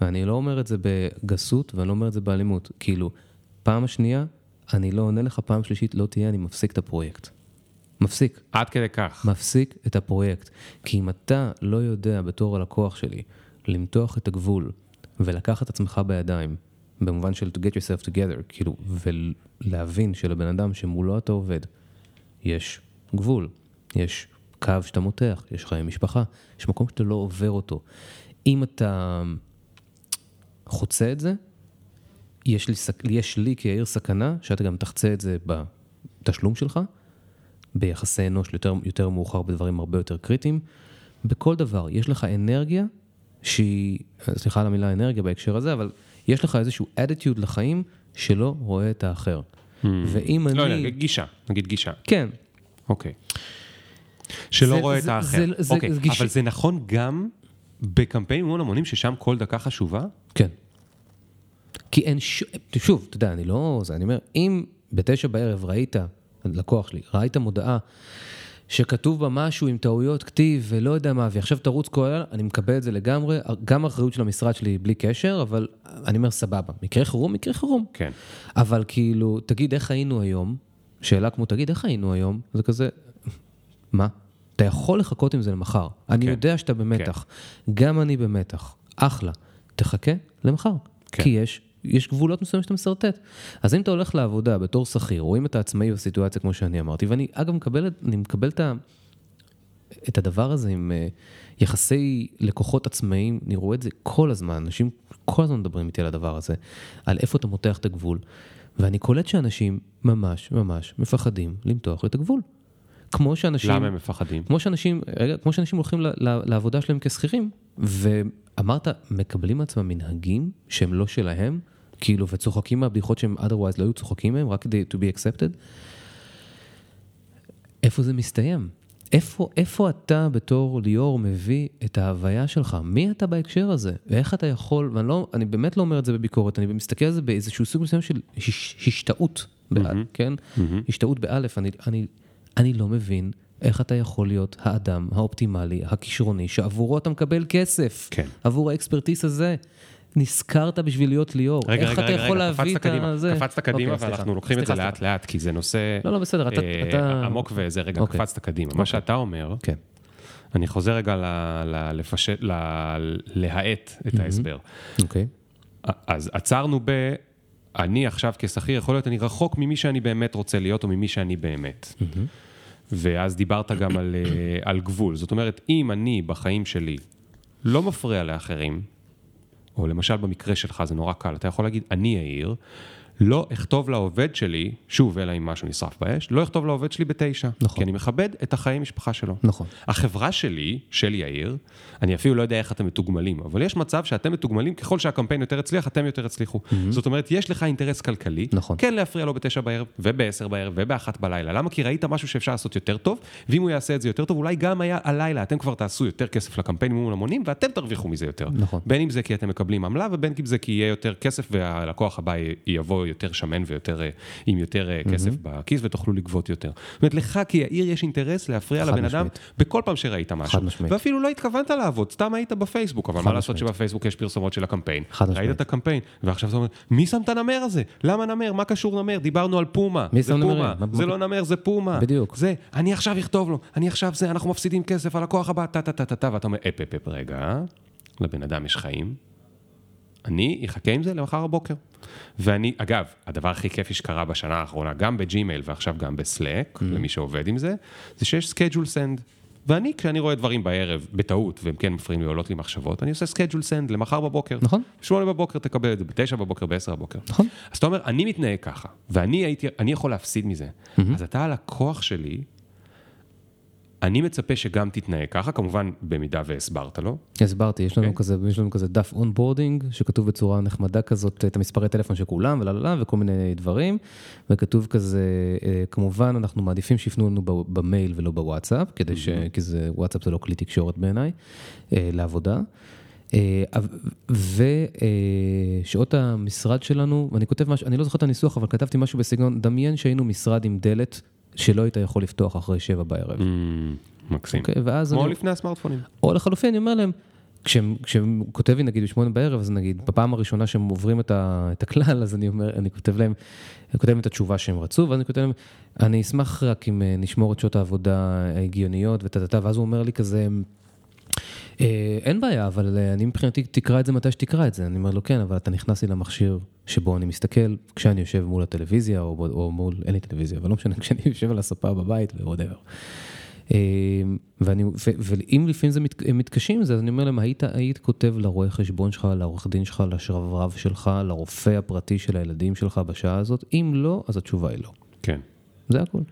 ואני לא אומר את זה בגסות, ואני לא אומר את זה באלימות. כאילו, פעם השנייה, אני לא עונה לך, פעם שלישית לא תהיה, אני מפסיק את הפרויקט. מפסיק. עד כדי כך. מפסיק את הפרויקט. כי אם אתה לא יודע בתור הלקוח שלי למתוח את הגבול ולקחת את עצמך בידיים, במובן של to get yourself together, כאילו, ולהבין שלבן אדם שמולו אתה עובד, יש גבול, יש קו שאתה מותח, יש חיי משפחה, יש מקום שאתה לא עובר אותו. אם אתה חוצה את זה, יש לי, יש לי כיאיר סכנה שאתה גם תחצה את זה בתשלום שלך, ביחסי אנוש יותר, יותר מאוחר בדברים הרבה יותר קריטיים. בכל דבר, יש לך אנרגיה שהיא, סליחה על המילה אנרגיה בהקשר הזה, אבל יש לך איזשהו attitude לחיים שלא רואה את האחר. ואם אני... לא יודע, גישה, נגיד גישה. כן, אוקיי. שלא זה- רואה את זה- האחר. זה- זה- אוקיי, זה גישה- אבל זה נכון גם בקמפיינים מול המונים, ששם כל דקה חשובה? כן. כי אין ש... שוב, אתה יודע, אני לא... זה, אני אומר, אם בתשע בערב ראית, לקוח שלי, ראית מודעה שכתוב בה משהו עם טעויות כתיב ולא יודע מה, ועכשיו תרוץ כל הלילה, אני מקבל את זה לגמרי, גם האחריות של המשרד שלי בלי קשר, אבל אני אומר, סבבה, מקרה חירום, מקרה חירום. כן. אבל כאילו, תגיד, איך היינו היום? שאלה כמו, תגיד, איך היינו היום? זה כזה, מה? אתה יכול לחכות עם זה למחר. אני כן. יודע שאתה במתח. גם אני במתח. אחלה. תחכה למחר. כן. כי יש, יש גבולות מסוימים שאתה משרטט. אז אם אתה הולך לעבודה בתור שכיר, או אם אתה עצמאי בסיטואציה כמו שאני אמרתי, ואני אגב מקבל, אני מקבל את, ה, את הדבר הזה עם אה, יחסי לקוחות עצמאיים, אני רואה את זה כל הזמן, אנשים כל הזמן מדברים איתי על הדבר הזה, על איפה אתה מותח את הגבול, ואני קולט שאנשים ממש ממש מפחדים למתוח את הגבול. כמו שאנשים... למה הם מפחדים? כמו שאנשים, רגע, כמו שאנשים הולכים ל, ל, לעבודה שלהם כשכירים, ואמרת, מקבלים מעצמם מנהגים שהם לא שלהם, כאילו, וצוחקים מהבדיחות שהם otherwise לא היו צוחקים מהם, רק כדי to be accepted. איפה זה מסתיים? איפה, איפה אתה בתור ליאור מביא את ההוויה שלך? מי אתה בהקשר הזה? ואיך אתה יכול, ואני לא, אני באמת לא אומר את זה בביקורת, אני מסתכל על זה באיזשהו סוג מסוים של הש, השתאות, mm-hmm. כן? Mm-hmm. השתאות באלף, אני, אני, אני לא מבין איך אתה יכול להיות האדם האופטימלי, הכישרוני, שעבורו אתה מקבל כסף. כן. עבור האקספרטיס הזה. נזכרת בשביל להיות ליאור. רגע, איך רגע, אתה רגע, יכול רגע, להביא את קדימה, זה? קפצת קדימה אוקיי, ואנחנו. לוקחים את זה סליחה, לאט סליחה. לאט, כי זה נושא לא, לא, בסדר, אתה- אה, אתה- עמוק וזה, רגע, אוקיי. קפצת קדימה. מה שאתה אומר, כן. אני חוזר רגע ל- ל- לפשט, ל- להאט את ההסבר. אוקיי. אז עצרנו ב... אני עכשיו כשכיר, יכול להיות אני רחוק ממי שאני באמת רוצה להיות, או ממי שאני באמת. ואז דיברת גם על, אה, על גבול. זאת אומרת, אם אני בחיים שלי לא מפריע לאחרים, או למשל במקרה שלך זה נורא קל, אתה יכול להגיד, אני יאיר, לא אכתוב לעובד שלי, שוב, אלא אם משהו נשרף באש, לא אכתוב לעובד שלי בתשע. נכון. כי אני מכבד את החיי משפחה שלו. נכון. החברה שלי, של יאיר, אני אפילו לא יודע איך אתם מתוגמלים, אבל יש מצב שאתם מתוגמלים, ככל שהקמפיין יותר הצליח, אתם יותר הצליחו. זאת אומרת, יש לך אינטרס כלכלי, נכון. כן להפריע לו בתשע בערב, ובעשר בערב, ובאחת בלילה. למה? כי ראית משהו שאפשר לעשות יותר טוב, ואם הוא יעשה את זה יותר טוב, אולי גם היה הלילה, אתם כבר תעשו יותר כסף לקמפיין מול המונים, ואתם תרוויחו מזה יותר. נכון. בין אם זה כי אתם מקבלים עמלה, ובין אם זה כי יהיה יותר כסף, והלקוח הבא י- יותר שמן ויותר, אה, עם יותר אה, כסף בכיס, ותוכלו לגבות יותר. זאת אומרת, לך כיאיר יש אינטרס להפריע לבן אדם. בכל פעם שראית משהו. חד משמעית. ואפילו לא התכוונת לעבוד, סתם היית בפייסבוק, אבל מה לעשות. שבפייסבוק יש פרסומות של הקמפיין. חד ראית משמעית. את הקמפיין, ועכשיו אתה אומר, מי שם את הנמר הזה? למה נמר? מה קשור נמר? דיברנו על פומה. מי שם נמרים? מה- זה לא נמר, זה פומה. בדיוק. זה, אני עכשיו אכתוב לו, אני עכשיו זה, אנחנו מפסידים כסף, הלקוח הבא, טה טה טה טה, ואתה אומר, אפ אפ אפ, רגע, לבן אדם יש חיים. אני אחכה עם זה למחר בבוקר. ואני, אגב, הדבר הכי כיפי שקרה בשנה האחרונה, גם בג'ימייל ועכשיו גם בסלאק, Mm-hmm. למי שעובד עם זה, זה שיש schedule send. ואני, כשאני רואה דברים בערב, בטעות, והם כן מפריעים לי, עולות לי מחשבות, אני עושה schedule send למחר בבוקר. נכון. שמונה בבוקר תקבל את זה, בתשע בבוקר, בעשר בבוקר. נכון. אז אתה אומר, אני מתנהג ככה, ואני הייתי, אני יכול להפסיד מזה. אז אתה הלקוח שלי, אני מצפה שגם תתנהג ככה, כמובן, במידה והסברת לו. הסברתי, יש לנו כן. כזה, יש לנו כזה דף onboarding, שכתוב בצורה נחמדה כזאת, את המספרי טלפון של כולם, וללה, וכל מיני דברים, וכתוב כזה, אה, כמובן, אנחנו מעדיפים שיפנו לנו במייל ולא בוואטסאפ, כדי ש... כי זה, וואטסאפ זה לא כלי תקשורת בעיניי, אה, לעבודה. אה, ושעות המשרד שלנו, ואני כותב משהו, אני לא זוכר את הניסוח, אבל כתבתי משהו בסגנון, דמיין שהיינו משרד עם דלת שלא היית יכול לפתוח אחרי שבע בערב. Mm, מקסים. אוקיי, ואז כמו אני... לפני הסמארטפונים. או לחלופין, אני אומר להם, כשהם- כשהם כותב לי נגיד בשמונה בערב, אז נגיד בפעם הראשונה שהם עוברים את, ה, את הכלל, אז אני אומר, אני כותב להם, אני כותב להם את התשובה שהם רצו, ואז אני כותב להם, אני אשמח רק אם אה, נשמור את שעות העבודה ההגיוניות וטה-טה-טה, ואז הוא אומר לי כזה, אין בעיה, אבל אה, אני מבחינתי תקרא את זה מתי שתקרא את זה. אני אומר לו, כן, אבל אתה נכנס לי למכשיר שבו אני מסתכל, כשאני יושב מול הטלוויזיה, או, או מול, אין לי טלוויזיה, אבל לא משנה, כשאני יושב על הספה בבית ו whatever. ואני, ו, ואם לפעמים זה מת, הם מתקשים זה, אז אני אומר להם, היית, היית כותב לרואה חשבון שלך, לעורך דין שלך, לשרברב שלך, לרופא הפרטי של הילדים שלך בשעה הזאת? אם לא, אז התשובה היא לא. כן. זה הכול.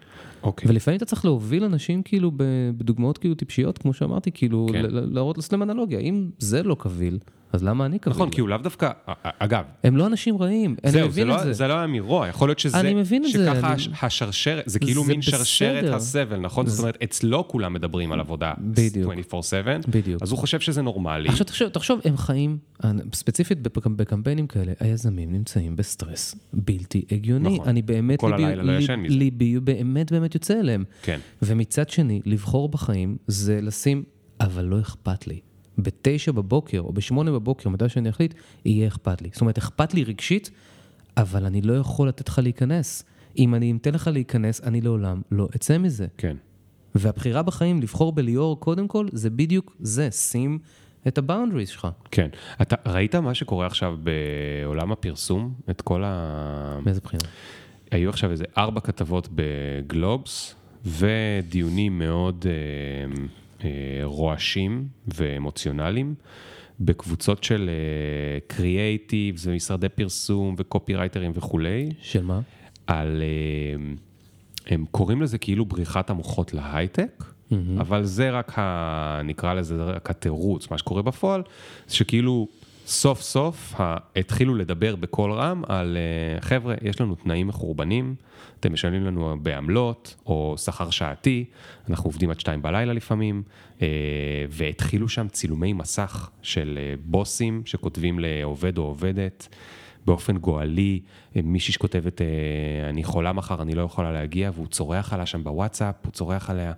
אוקיי. ולפעמים אתה צריך להוביל אנשים כאילו בדוגמאות כאילו טיפשיות, כמו שאמרתי, כאילו כן. להראות להם אנלוגיה. אם זה לא קביל, אז למה אני קביל? נכון, כי הוא לאו דווקא, אגב, הם לא אנשים רעים, אני זהו, זה מבין לא, את זה. זה לא היה מרוע, יכול להיות שזה, אני מבין את זה, שככה אני- הש, השרשרת, זה כאילו זה מין שרשרת בסדר. הסבל, נכון? זאת אומרת, אצלו כולם מדברים על עבודה בדיוק. 24/7, בדיוק. אז הוא חושב שזה נורמלי. עכשיו תחשוב, תחשוב, הם חיים, ספציפית בק- בקמפיינים כאלה, היזמים נמצאים בסטרס בלתי הגיוני. נכון. אני באמת, כל הלילה לא ישן מזה. ליבי באמת באמת יוצא אליהם. כן. ומצד שני, לבחור בחיים זה לשים, אבל לא אכפת לי. בתשע בבוקר או בשמונה בבוקר, מתי שאני אחליט, יהיה אכפת לי. זאת אומרת, אכפת לי רגשית, אבל אני לא יכול לתת לך להיכנס. אם אני אתן לך להיכנס, אני לעולם לא אצא מזה. כן. והבחירה בחיים לבחור בליאור, קודם כל, זה בדיוק זה, שים את הבאונדריז שלך. כן. אתה ראית מה שקורה עכשיו בעולם הפרסום? את כל ה... מאיזה בחינה? היו עכשיו איזה ארבע כתבות בגלובס, ודיונים מאוד אה, רועשים ואמוציונליים, בקבוצות של קריאייטיבס ומשרדי פרסום וקופי רייטרים וכולי, של מה? על... אה, הם קוראים לזה כאילו בריחת המוחות להייטק, אבל זה רק, ה, נקרא לזה רק התירוץ, מה שקורה בפועל, זה שכאילו סוף סוף התחילו לדבר בקול רם על אה, חבר'ה, יש לנו תנאים מחורבנים, אתם משלמים לנו בעמלות או שכר שעתי, אנחנו עובדים עד שתיים בלילה לפעמים, אה, והתחילו שם צילומי מסך של אה, בוסים שכותבים לעובד או עובדת. באופן גואלי, מישהי שכותבת, אה, אני חולה מחר, אני לא יכולה להגיע, והוא צורח עליה שם בוואטסאפ, הוא צורח עליה,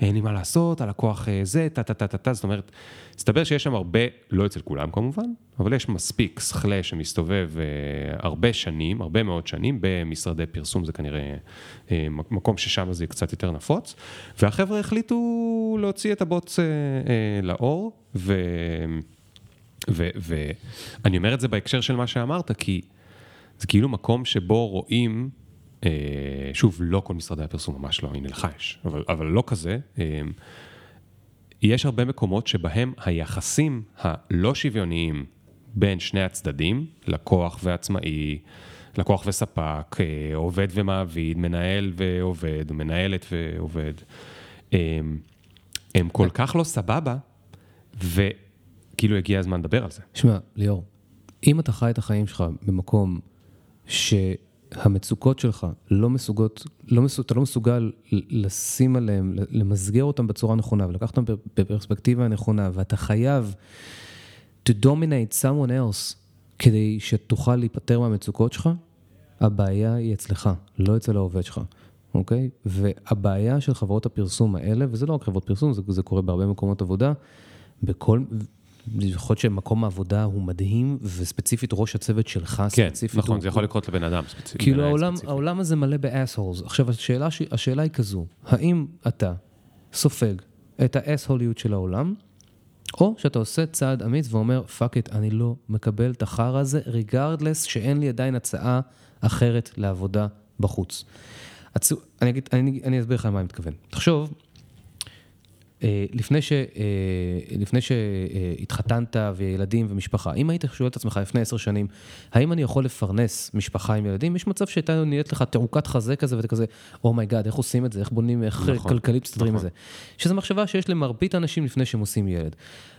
אין לי מה לעשות, הלקוח אה, זה, טה טה טה טה טה, זאת אומרת, מסתבר שיש שם הרבה, לא אצל כולם כמובן, אבל יש מספיק שכלה שמסתובב אה, הרבה שנים, הרבה מאוד שנים, במשרדי פרסום, זה כנראה אה, מקום ששם זה קצת יותר נפוץ, והחבר'ה החליטו להוציא את הבוץ אה, אה, לאור, ו... ואני אומר את זה בהקשר של מה שאמרת, כי זה כאילו מקום שבו רואים, אה, שוב, לא כל משרדי הפרסום, ממש לא, הנה לך יש, אבל, אבל לא כזה, אה, יש הרבה מקומות שבהם היחסים הלא שוויוניים בין שני הצדדים, לקוח ועצמאי, לקוח וספק, אה, עובד ומעביד, מנהל ועובד, מנהלת ועובד, אה, הם כל כך לא סבבה, וכאילו הגיע הזמן לדבר על זה. שמע, ליאור, אם אתה חי את החיים שלך במקום שהמצוקות שלך לא מסוגות, לא מסוג, אתה לא מסוגל לשים עליהם, למסגר אותם בצורה נכונה ולקחת אותם בפרספקטיבה הנכונה, ואתה חייב to dominate someone else כדי שתוכל להיפטר מהמצוקות שלך, הבעיה היא אצלך, לא אצל העובד שלך. אוקיי? והבעיה של חברות הפרסום האלה, וזה לא רק חברות פרסום, זה, זה קורה בהרבה מקומות עבודה, בכל, יכול להיות שמקום העבודה הוא מדהים, וספציפית ראש הצוות שלך, כן, ספציפית. נכון, הוא, זה יכול לקרות לבן אדם ספציפי. כאילו העולם, ספציפי. העולם הזה מלא באס-הולס. עכשיו, השאלה, השאלה היא כזו, האם אתה סופג את ה asshole יות של העולם, או שאתה עושה צעד אמיץ ואומר, fuck it, אני לא מקבל את החרא הזה, regardless שאין לי עדיין הצעה אחרת לעבודה בחוץ. הצו... אני, אגיד, אני, אני אסביר לך למה אני מתכוון. תחשוב, לפני, ש, אה, לפני שהתחתנת וילדים ומשפחה, אם היית שואל את עצמך לפני עשר שנים, האם אני יכול לפרנס משפחה עם ילדים? יש מצב שהייתה נהיית לך תעוקת חזה כזה ואתה כזה, oh my god, איך עושים את זה? איך בונים, איך נכון, כלכלית מסתדרים נכון. את זה? שזו מחשבה שיש למרבית האנשים לפני שהם עושים ילד.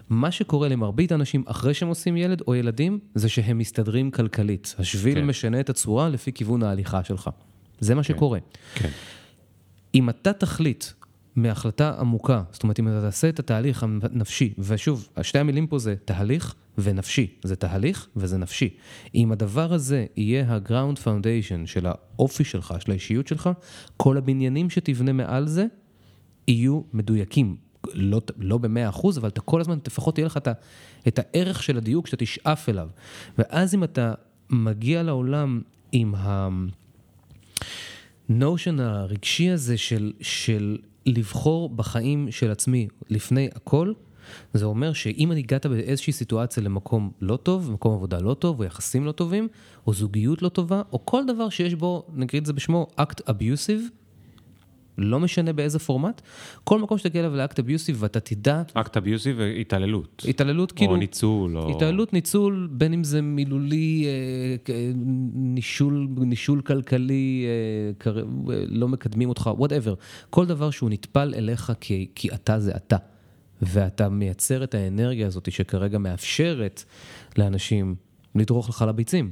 מה שקורה למרבית האנשים אחרי שהם עושים ילד או ילדים, זה שהם מסתדרים כלכלית. השביל כן. כן. משנה את הצורה לפי כיוון ההליכה שלך. זה מה שקורה. כן, אם אתה תחליט מהחלטה עמוקה, זאת אומרת, אם אתה תעשה את התהליך הנפשי, ושוב, שתי המילים פה זה תהליך ונפשי, זה תהליך וזה נפשי. אם הדבר הזה יהיה ה-ground foundation של האופי שלך, של האישיות שלך, כל הבניינים שתבנה מעל זה יהיו מדויקים. לא, לא במאה אחוז, אבל אתה כל הזמן, לפחות יהיה לך את, את הערך של הדיוק שאתה תשאף אליו. ואז אם אתה מגיע לעולם עם ה... notion הרגשי הזה של, של לבחור בחיים של עצמי לפני הכל, זה אומר שאם אני הגעת באיזושהי סיטואציה למקום לא טוב, מקום עבודה לא טוב, או יחסים לא טובים, או זוגיות לא טובה, או כל דבר שיש בו, נגיד את זה בשמו, אקט abusive, לא משנה באיזה פורמט, כל מקום שתגיע אליו לאקט abusive ואתה תדע, אקט abusive והתעללות. התעללות כאילו, או ניצול, או... התעללות, ניצול, בין אם זה מילולי, אה, כ- נישול, נישול כלכלי, אה, קר- אה, לא מקדמים אותך, whatever. כל דבר שהוא נטפל אליך כי, כי אתה זה אתה. ואתה מייצר את האנרגיה הזאת שכרגע מאפשרת לאנשים לדרוך לך לביצים.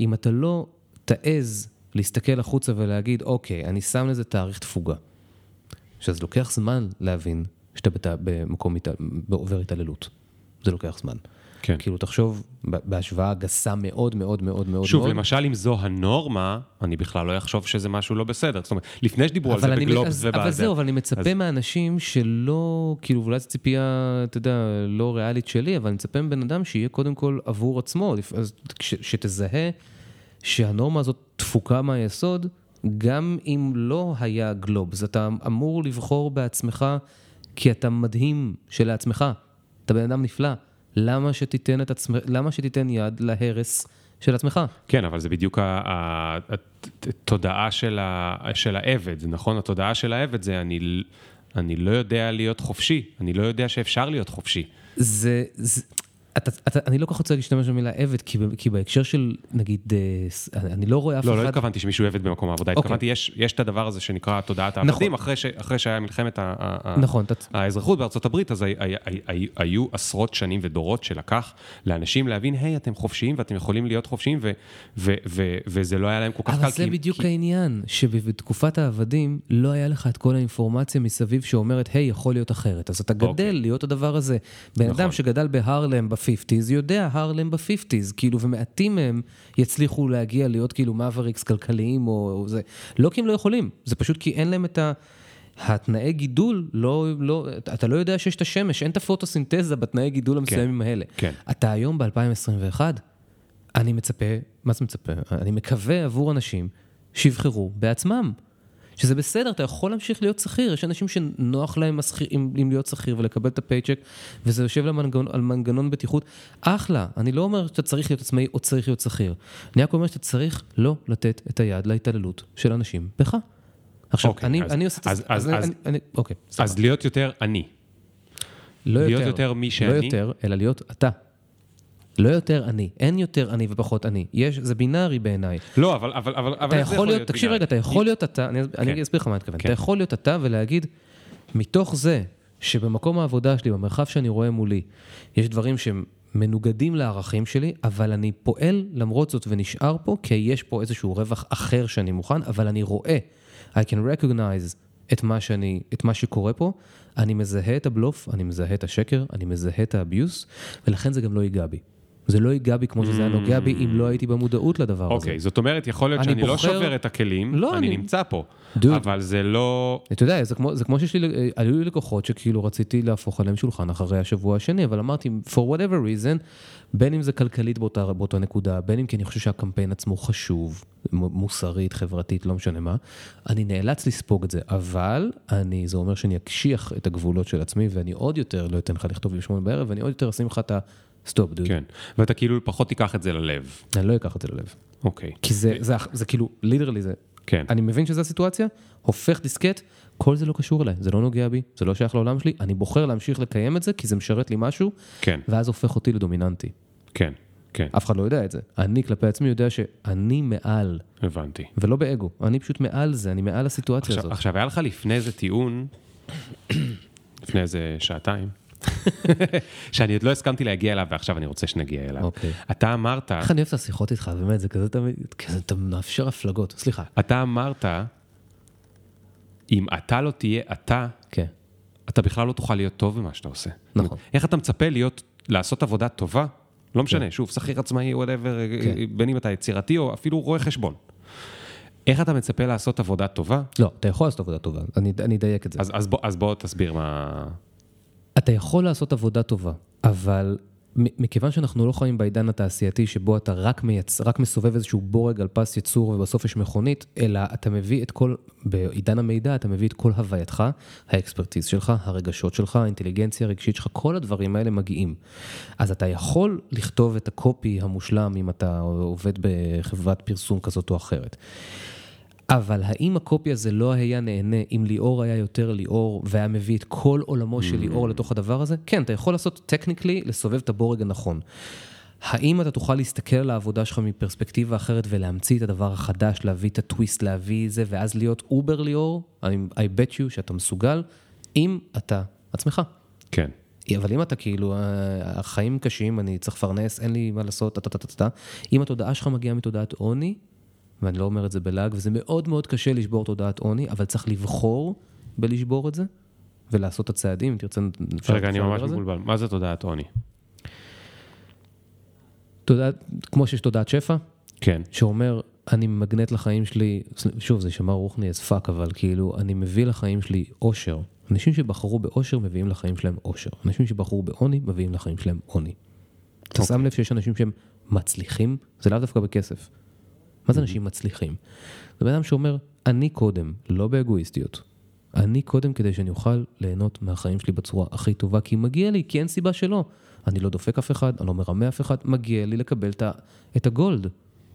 אם אתה לא תעז להסתכל החוצה ולהגיד, אוקיי, אני שם לזה תאריך תפוגה. שזה לוקח זמן להבין שאתה בת... במקום הת... עובר התעללות. זה לוקח זמן. כן. כאילו, תחשוב, בהשוואה גסה מאוד מאוד מאוד מאוד שוב, מאוד. למשל, אם זו הנורמה, אני בכלל לא אחשוב שזה משהו לא בסדר. זאת אומרת, לפני שדיברו על זה אני- בגלובס ובזה. אבל זהו, אבל אני מצפה אז- מהאנשים שלא, כאילו, אולי זו ציפייה, אתה יודע, לא ריאלית שלי, אבל אני מצפה מבן אדם שיהיה קודם כל עבור עצמו, אז ש- שתזהה שהנורמה הזאת תפוקה מהיסוד, גם אם לא היה גלובס. אתה אמור לבחור בעצמך, כי אתה מדהים שלעצמך. אתה בן אדם נפלא. למה שתיתן, את עצמך, למה שתיתן יד להרס של עצמך? כן, אבל זה בדיוק התודעה של ה- של העבד, נכון? התודעה של העבד זה אני אני לא יודע להיות חופשי, אני לא יודע שאפשר להיות חופשי. זה, זה אתה, אתה, אני לא כל כך רוצה להשתמש במילה עבד, כי, כי בהקשר של, נגיד, אה, אני לא רואה אף לא, לא אחד... התכוונתי שמישהו עבד במקום העבודה, אוקיי. התכוונתי, יש יש את הדבר הזה שנקרא תודעת נכון. העבדים, אחרי ש- אחרי שהיה מלחמת ה- ה- ה- נכון, האזרחות בארצות הברית, אז הי- הי- הי- הי- היו עשרות שנים ודורות שלקח לאנשים להבין, היי, אתם חופשיים ואתם יכולים להיות חופשיים, ו- ו- ו- וזה לא היה להם כל כך קל. אבל זה כי- בדיוק כי- העניין, שבתקופת העבדים לא היה לך את כל האינפורמציה מסביב שאומרת, היי, יכול להיות אחרת. אז אתה גדל אוקיי. להיות הדבר הזה. בן נכון. אדם שגדל בהרלם ב-50's, יודע הרלם ב-50's, כאילו, ומעטים מהם יצליחו להגיע להיות כאילו מאבריקס כלכליים או, או זה. לא כי הם לא יכולים, זה פשוט כי אין להם את ה... התנאי גידול, לא, לא, אתה לא יודע שיש את השמש, אין את הפוטוסינתזה בתנאי גידול המסוימים האלה. כן. אתה היום ב-2021, אני מצפה, מה זה מצפה? אני מקווה עבור אנשים שיבחרו בעצמם. שזה בסדר, אתה יכול להמשיך להיות שכיר, יש אנשים שנוח להם השכיר, עם, עם להיות שכיר ולקבל את הפייצ'ק, וזה יושב למנגנון, על מנגנון בטיחות, אחלה. אני לא אומר שאתה צריך להיות עצמאי או צריך להיות שכיר. אני רק אומר שאתה צריך לא לתת את היד להתעללות של אנשים בך. עכשיו, אוקיי, אני, אז- אני עושה את זה, אז- אז- אני- אני- אוקיי. אז להיות יותר אני. לא להיות יותר, יותר מי לא שאני? יותר, אלא להיות אתה. לא יותר אני, אין יותר אני ופחות אני. יש, זה בינארי בעיניי. לא, אבל, אבל, אבל, אתה יכול להיות, תקשיב? רגע, אתה יכול להיות אתה, אני אני אסביר לך מה אני מתכוון. כן. אתה יכול להיות אתה ולהגיד, מתוך זה שבמקום העבודה שלי, במרחב שאני רואה מולי, יש דברים שהם מנוגדים לערכים שלי, אבל אני פועל למרות זאת ונשאר פה, כי יש פה איזשהו רווח אחר שאני מוכן, אבל אני רואה, I can recognize את מה, שאני, את מה שקורה פה, אני מזהה את הבלוף, אני מזהה את השקר, אני מזהה את האביוס, ולכן זה גם לא ייגע בי. זה לא ייגע בי כמו שזה היה נוגע בי אם לא הייתי במודעות לדבר הזה. אוקיי, זאת אומרת, יכול להיות אני שאני לא שובר את הכלים, לא, אני נמצא פה. אבל זה לא... אתה יודע, זה כמו, שיש לי, היו לי לקוחות שכאילו רציתי להפוך עליהם שולחן אחרי השבוע השני, אבל אמרתי, for whatever reason, בין אם זה כלכלית באותה, נקודה, בין אם כי אני חושב שהקמפיין עצמו חשוב, מוסרית, חברתית, לא משנה מה, אני נאלץ לספוג את זה, אבל אני, זה אומר שאני אקשיח את הגבולות של עצמי, ואני עוד יותר לא אתן לך לכתוב לי שמונה בערב, ואני עוד יותר אשים לך את ה stop, דוד. כן, ואתה כאילו פחות תיקח את זה ללב. אני לא אקח את זה ללב. אוקיי. כי זה, זה, זה כאילו, literally זה, כן. אני מבין שזו הסיטואציה, הופך דיסקט, כל זה לא קשור אליי, זה לא נוגע בי, זה לא שייך לעולם שלי, אני בוחר להמשיך לקיים את זה כי זה משרת לי משהו, כן, ואז הופך אותי לדומיננטי. כן, כן, אף אחד לא יודע את זה. אני כלפי עצמי יודע שאני מעל, הבנתי. ולא באגו, אני פשוט מעל זה, אני מעל הסיטואציה עכשיו, הזאת. עכשיו, היה לך לפני איזה טיעון, לפני איזה שעתיים, שאני עוד לא הסכמתי להגיע אליו, ועכשיו אני רוצה שנגיע אליו. אוקיי. אתה אמרת, איך אני אוהב את השיחות איתך, באמת, זה כזה תמיד, כזה, אתה מאפשר הפלגות, סליחה. אתה אמרת, אם אתה לא תהיה אתה, כן. אתה בכלל לא תוכל להיות טוב במה שאתה עושה. נכון. איך אתה מצפה להיות, לעשות עבודה טובה? לא משנה, שוב, שכיר עצמאי, whatever, כן. בין אם אתה יצירתי או אפילו רואה חשבון. איך אתה מצפה לעשות עבודה טובה? לא, אתה יכול לעשות עבודה טובה, אני אני אדייק את זה. אז, אז, בוא, אז בוא תסביר מה... אתה יכול לעשות עבודה טובה, אבל מכיוון שאנחנו לא חיים בעידן התעשייתי שבו אתה רק, מייצ... רק מסובב איזשהו בורג על פס ייצור ובסוף יש מכונית, אלא אתה מביא את כל, בעידן המידע אתה מביא את כל הווייתך, ה expertise שלך, הרגשות שלך, האינטליגנציה הרגשית שלך, כל הדברים האלה מגיעים. אז אתה יכול לכתוב את הקופי המושלם אם אתה עובד בחברת פרסום כזאת או אחרת. אבל האם הקופי הזה לא היה נהנה אם ליאור היה יותר ליאור והיה מביא את כל עולמו של ליאור לתוך הדבר הזה? כן, אתה יכול לעשות technically, לסובב את הבורג הנכון. האם אתה תוכל להסתכל על העבודה שלך מפרספקטיבה אחרת ולהמציא את הדבר החדש, להביא את הטוויסט, להביא את זה, ואז להיות over ליאור? I, bet you שאתה מסוגל, אם אתה עצמך. כן. אבל אם אתה כאילו, אה, החיים קשים, אני צריך לפרנס, אין לי מה לעשות, טה-טה-טה-טה, אם התודעה שלך מגיעה מתודעת עוני, ואני לא אומר את זה בלעג, וזה מאוד מאוד קשה לשבור תודעת עוני, אבל צריך לבחור בלשבור את זה, ולעשות את הצעדים, אם תרצה, רגע, אני ממש? מבולבל. מה זה תודעת עוני? תודעת, כמו שיש תודעת שפע, כן. שאומר, אני מגנט לחיים שלי, שוב, זה יישמע רוחני as fuck, אבל כאילו, אני מביא לחיים שלי אושר. אנשים שבחרו באושר מביאים לחיים שלהם אושר. אנשים שבחרו בעוני מביאים לחיים שלהם עוני. אתה שם לב שיש אנשים שהם מצליחים, זה לאו דווקא בכסף. מה זה אנשים מצליחים? זה בן אדם שאומר, אני קודם, לא באגואיסטיות. אני קודם כדי שאני אוכל ליהנות מהחיים שלי בצורה הכי טובה, כי מגיע לי, כי אין סיבה שלא. אני לא דופק אף אחד, אני לא מרמה אף אחד, מגיע לי לקבל את הגולד.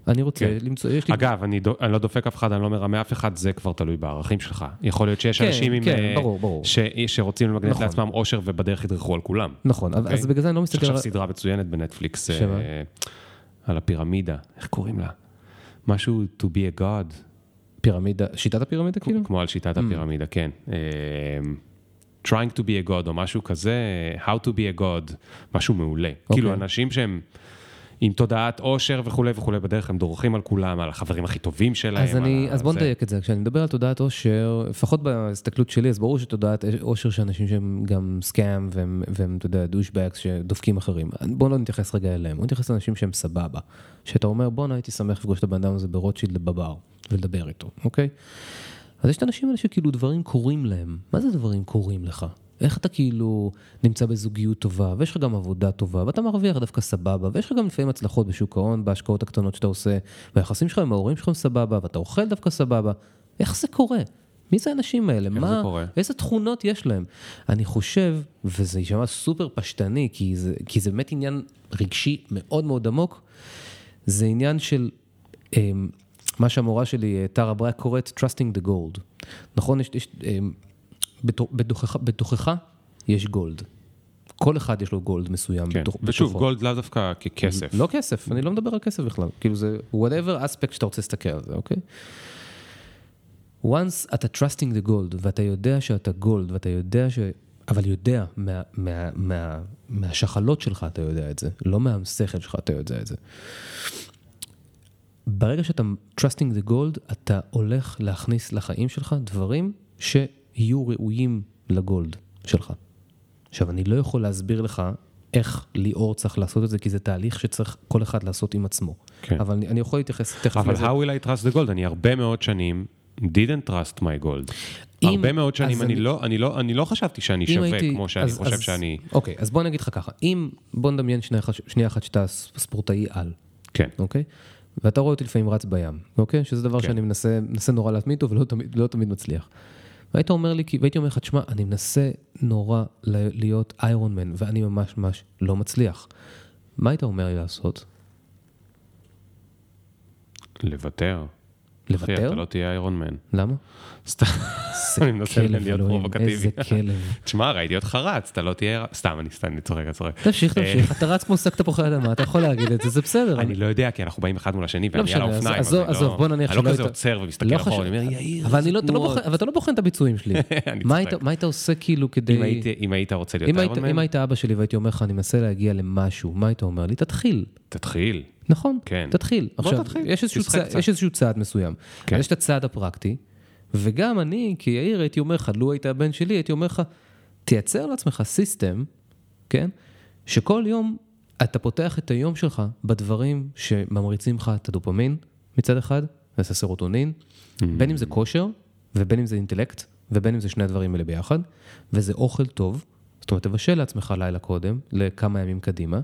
אני רוצה כן. למצוא, יש לי... אגב, אני דו- אני לא דופק אף אחד, אני לא מרמה אף אחד, זה כבר תלוי בערכים שלך. יכול להיות שיש כן, אנשים עם... כן, אה, ברור, ברור. ש- שרוצים למגנט נכון. לעצמם אושר ובדרך ידרכו על כולם. נכון, אבל- אז אוקיי? בגלל זה אני לא יש מסתכל... עכשיו על- סדרה מצוינת בנטפליקס, אה? על הפירמידה, איך קוראים לה? משהו to be a god, פירמידה, שיטת הפירמידה כאילו? כמו על שיטת Mm. הפירמידה, כן. אה, trying to be a god או משהו כזה, how to be a god, משהו מעולה. כאילו אנשים שהם עם תודעת עושר וכולי וכולי בדרך, הם דורכים על כולם, על החברים הכי טובים שלהם. אז, אני, אז בוא. נדייק את זה, כשאני מדבר על תודעת עושר, לפחות בהסתכלות שלי, אז ברור שתודעת עושר של אנשים שהם גם סקאם והם, והם אתה יודע, דושבקס שדופקים אחרים. בוא לא נתייחס רגע אליהם, בוא נתייחס לאנשים שהם סבבה. שאתה אומר, בואנה, הייתי שמח לפגוש את הבן אדם הזה ברוטשילד בבר ולדבר איתו, אוקיי? אז יש את האנשים האלה שכאילו דברים קורים להם. מה זה דברים קורים לך? איך אתה כאילו נמצא בזוגיות טובה, ויש לך גם עבודה טובה, ואתה מרוויח דווקא סבבה, ויש לך גם לפעמים הצלחות בשוק ההון, בהשקעות הקטנות שאתה עושה, והיחסים שלך עם ההורים שלך הם סבבה, ואתה אוכל דווקא סבבה. איך זה קורה? מי זה האנשים האלה? איך מה, זה קורה? איזה תכונות יש להם? אני חושב, וזה יישמע סופר פשטני, כי זה, כי זה באמת עניין רגשי מאוד מאוד עמוק, זה עניין של אמ, מה שהמורה שלי, אה, טרה ברק, קוראת Trusting the Gold. נכון? יש, יש, אמ, בתוכך, בתוכך יש גולד. כל אחד יש לו גולד מסוים כן. בתוך, ושוב, בתוכו. גולד לאו דווקא ככסף. לא כסף, אני לא מדבר על כסף בכלל. כאילו זה whatever aspect שאתה רוצה להסתכל על זה, אוקיי? once אתה trusting the gold, ואתה יודע שאתה גולד, ואתה יודע ש... אבל יודע, מה, מה, מה, מהשחלות שלך אתה יודע את זה, לא מהשכל שלך אתה יודע את זה. ברגע שאתה trusting the gold, אתה הולך להכניס לחיים שלך דברים שיהיו ראויים לגולד שלך. עכשיו, אני לא יכול להסביר לך איך ליאור צריך לעשות את זה, כי זה תהליך שצריך כל אחד לעשות עם עצמו. כן. אבל אני, אני יכול להתייחס תכף אבל לזה. how will I trust the gold? אני הרבה מאוד שנים didn't trust my gold. אם- הרבה מאוד שנים אני אני- לא, אני לא, אני לא חשבתי שאני שווה הייתי- כמו שאני אז- חושב אז- שאני... אוקיי, אז בוא אני אגיד לך ככה, אם, בוא נדמיין שנייה שנייה אחת שאתה ספורטאי על, כן. אוקיי? ואתה רואה אותי לפעמים רץ בים, אוקיי? שזה דבר כן. שאני מנסה, מנסה נורא להתמיד אותו ולא תמיד, לא תמיד מצליח. והיית אומר לי, והייתי אומר לך, תשמע, אני מנסה נורא להיות איירון מן, ואני ממש ממש לא מצליח. מה היית אומר לי לעשות? לוותר. אחי, לוותר? אתה לא תהיה איירון מן. למה? סתם, אני מנסה להיות פרובוקטיבי. איזה כלב. תשמע, ראיתי אותך רץ, אתה לא תהיה... סתם, אני סתם, אני צוחק, צוחק. תמשיך, תמשיך, אתה רץ כמו שק תפוחי אדמה, אתה יכול להגיד את זה, זה בסדר. אני לא יודע, כי אנחנו באים אחד מול השני, ואני על האופניים, עזוב, לא- בוא נניח אני לא שלא כזה עוצר ומסתכל לא אחורה. אני אומר, יאיר, אבל לא- אתה לא תנועות." בוחן- לא את הביצועים שלי. מה. היית- עושה כאילו כדי... אם היית רוצה להיות איירון מן, אם היית אבא שלי והייתי אומר לך, אני מנסה להגיע למשהו, מה היית אומר לי? תתחיל. תתחיל. נכון, כן. תתחיל. בוא עכשיו, תתחיל, יש איזשהו צע- קצת. יש איזשהו צעד מסוים. כן. יש את הצעד הפרקטי, וגם אני, כיאיר, הייתי אומר לך, לו היית הבן שלי, הייתי אומר לך, תייצר לעצמך סיסטם, כן? שכל יום אתה פותח את היום שלך בדברים שממריצים לך את הדופמין מצד אחד, ואת הסרוטונין, בין אם זה כושר, ובין אם זה אינטלקט, ובין אם זה שני הדברים האלה ביחד, וזה אוכל טוב. זאת אומרת, תבשל לעצמך לילה קודם, לכמה ימים קדימה,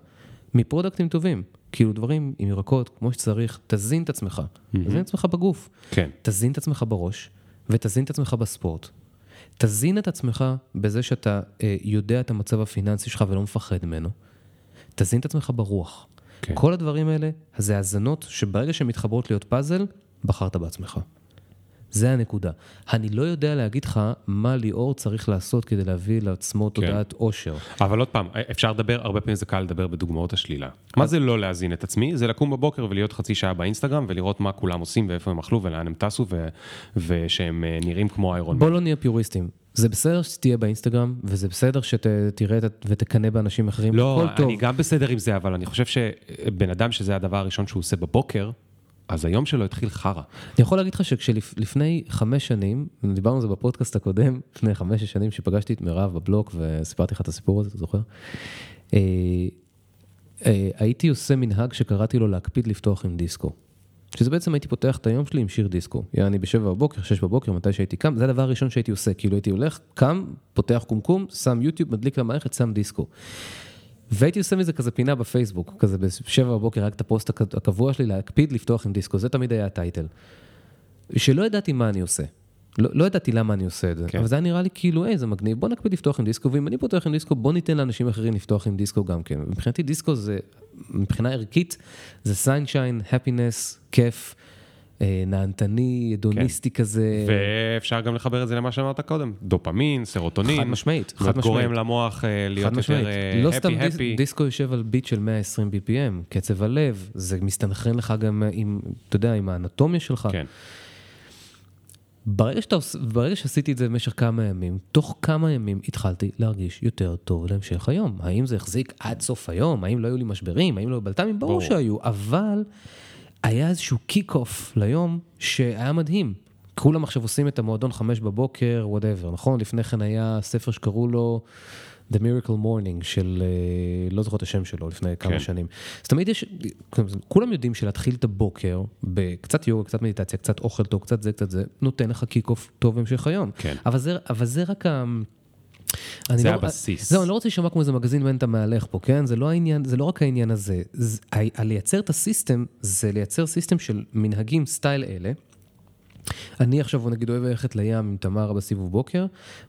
מפרודקטים טובים. כאילו דברים עם ירקות, כמו שצריך, תזין את עצמך. תזין את עצמך בגוף. כן. תזין את עצמך בראש, ותזין את עצמך בספורט. תזין את עצמך בזה שאתה אה, יודע את המצב הפיננסי שלך ולא מפחד ממנו. תזין את עצמך ברוח. כן. כל הדברים האלה, זה האזנות שברגע שהן מתחברות להיות פאזל, בחרת בעצמך. זה הנקודה. אני לא יודע להגיד לך מה ליאור צריך לעשות כדי להביא לעצמו תודעת עושר. אבל עוד פעם, אפשר לדבר, הרבה פעמים זה קל לדבר בדוגמאות השלילה. מה זה לא להזין את עצמי? זה לקום בבוקר ולהיות חצי שעה באינסטגרם ולראות מה כולם עושים ואיפה הם אכלו ולאן הם טסו ו- ושהם אה, נראים כמו איירון. בוא לא נהיה פיוריסטים. זה בסדר שתהיה באינסטגרם, וזה בסדר שתראה ותקנא באנשים אחרים, לא, הכל טוב. אני גם בסדר עם זה, אבל אני חושב שבן אדם שזה הדבר הראשון שהוא עושה בבוקר, אז היום שלו התחיל חרא. אני יכול להגיד לך שכשלפני חמש שנים, דיברנו על זה בפודקאסט הקודם, לפני חמש שנים, שפגשתי את מירב בבלוק וסיפרתי לך את הסיפור הזה, אתה זוכר? אה, אה, הייתי עושה מנהג שקראתי לו להקפיד לפתוח עם דיסקו. שזה בעצם הייתי פותח את היום שלי עם שיר דיסקו. יעני בשבע בבוקר, שש בבוקר, מתי שהייתי קם, זה הדבר הראשון שהייתי עושה. כאילו הייתי הולך, קם, פותח קומקום, שם יוטיוב, מדליק למערכת, שם דיסקו. והייתי עושה מזה כזה פינה בפייסבוק, כזה בשבע בבוקר, רק את הפוסט הק- הקבוע שלי, להקפיד לפתוח עם דיסקו, זה תמיד היה הטייטל. שלא ידעתי מה אני עושה. לא, לא ידעתי למה אני עושה את זה, כן. אבל זה היה נראה לי כאילו, היי, זה מגניב, בוא נקפיד לפתוח עם דיסקו, ואם אני פותח עם דיסקו, בוא ניתן לאנשים אחרים לפתוח עם דיסקו גם כן. מבחינתי דיסקו זה, מבחינה ערכית, זה sunshine, happiness, כיף, אה, נהנתני, הדוניסטי כן. כזה. ואפשר גם לחבר את זה למה שאמרת קודם, דופמין, סרוטונין. חד משמעית, חד משמעית. גורם למוח אה, להיות יותר משמעית. אה, לא happy סתם דיס, happy. דיסקו יושב על ביט של 120 BPM, קצב הלב, זה מסתנכרן לך גם עם, אתה יודע, עם האנטומיה שלך. כן, ברגע, שאתה, ברגע שעשיתי את זה במשך כמה ימים, תוך כמה ימים התחלתי להרגיש יותר טוב להמשך היום. האם זה החזיק עד סוף היום? האם לא היו לי משברים? האם לא היו בלת"מים? ברור ברור. שהיו, אבל היה איזשהו kick off ליום שהיה מדהים. כולם עכשיו עושים את המועדון חמש בבוקר, whatever, נכון? לפני כן היה ספר שקראו לו The Miracle Morning של, אה, לא זוכר את השם שלו, לפני כמה כן. שנים. אז תמיד יש, כולם יודעים שלהתחיל את הבוקר בקצת יוגה, קצת מדיטציה, קצת אוכל טוב, קצת זה, קצת זה, נותן לך kick off טוב בהמשך היום. כן. אבל זה, אבל זה רק ה... זה לא- הבסיס. זהו, אני לא רוצה להישמע כמו איזה מגזין ואין את המהלך פה, כן? זה לא העניין, זה לא רק העניין הזה. זה, לייצר את ה system, זה לייצר system של מנהגים style אלה. אני עכשיו, נגיד, אוהב ללכת לים עם תמרה בסיבוב בוקר,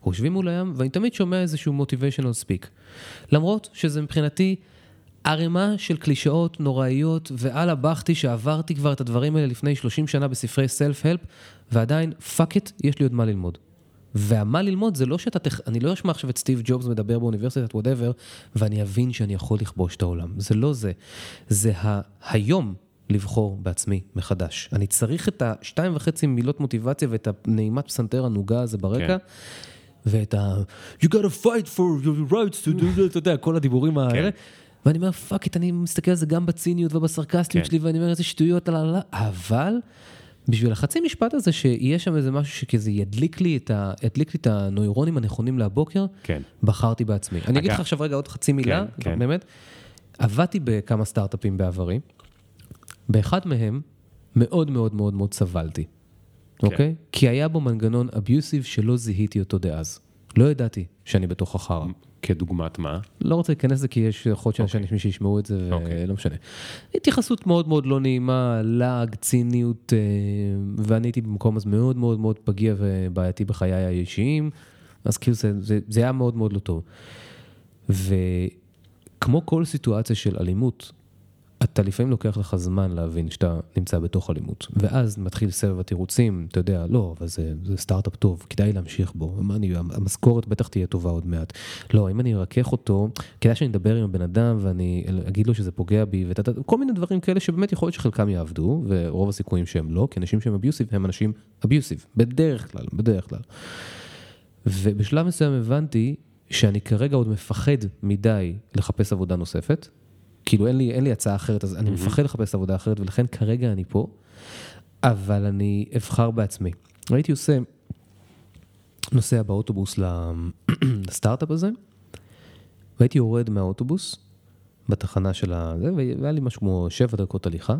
יושבים מול הים, ואני תמיד שומע איזשהו motivational speech. למרות שזה מבחינתי ערימה של קלישאות נוראיות, ואללה בכתי שעברתי כבר את הדברים האלה לפני 30 שנה בספרי self-help, ועדיין, fuck יש לי עוד מה ללמוד. והמה ללמוד זה לא שאתה, תח... אני לא אשמע עכשיו את סטיב ג'ובס מדבר באוניברסיטת whatever, ואני אבין שאני יכול לכבוש את העולם. זה לא זה. זה ה... היום לבחור בעצמי מחדש. אני צריך את השתיים וחצי מילות מוטיבציה ואת הנעימת פסנתר הנוגה הזה ברקע. כן. ואת ה... You gotta fight for your right to do that, אתה יודע, כל הדיבורים האלה. ואני אומר, fuck it, אני מסתכל על זה גם בציניות ובסרקסטיות כן. שלי, ואני אומר, איזה שטויות. אבל בשביל החצי משפט הזה, שיהיה שם איזה משהו שכזה ידליק לי את, ה... ידליק לי את הנוירונים הנכונים להבוקר, כן. בחרתי בעצמי. אני אגיד לך עכשיו רגע עוד חצי מילה, כן, כן. באמת. עבדתי בכמה סטארט-אפים בעברי, באחד מהם מאוד מאוד מאוד מאוד סבלתי, כן. אוקיי? כי היה בו מנגנון אביוסיב שלא זיהיתי אותו דאז. לא ידעתי שאני בתוך החרא. כדוגמת מה? לא רוצה להיכנס לזה כי יש יכול להיות שאנשים אנשים שישמעו את זה, אוקיי. ולא משנה. התייחסות מאוד מאוד לא נעימה, לעג, ציניות, אה, ואני הייתי במקום אז מאוד מאוד מאוד פגיע ובעייתי בחיי האישיים, אז כאילו זה, זה, זה היה מאוד מאוד לא טוב. וכמו כל סיטואציה של אלימות, אתה לפעמים לוקח לך זמן להבין שאתה נמצא בתוך אלימות, ואז מתחיל סבב התירוצים, אתה יודע, לא, אבל זה, זה סטארט-אפ טוב, כדאי להמשיך בו, אני, המשכורת בטח תהיה טובה עוד מעט. לא, אם אני ארכך אותו, כדאי שאני אדבר עם הבן אדם ואני אגיד לו שזה פוגע בי, ואת, כל מיני דברים כאלה שבאמת יכול להיות שחלקם יעבדו, ורוב הסיכויים שהם לא, כי אנשים שהם אביוסיב הם אנשים אביוסיב, בדרך כלל, בדרך כלל. ובשלב מסוים הבנתי שאני כרגע עוד מפחד מדי לחפש עבודה נוספת. כאילו אין לי, אין לי הצעה אחרת, אז אני מפחד לחפש עבודה אחרת, ולכן כרגע אני פה, אבל אני אבחר בעצמי. הייתי עושה, נוסע באוטובוס לסטארט-אפ הזה, והייתי יורד מהאוטובוס בתחנה של ה... והיה לי משהו כמו שבע דקות הליכה.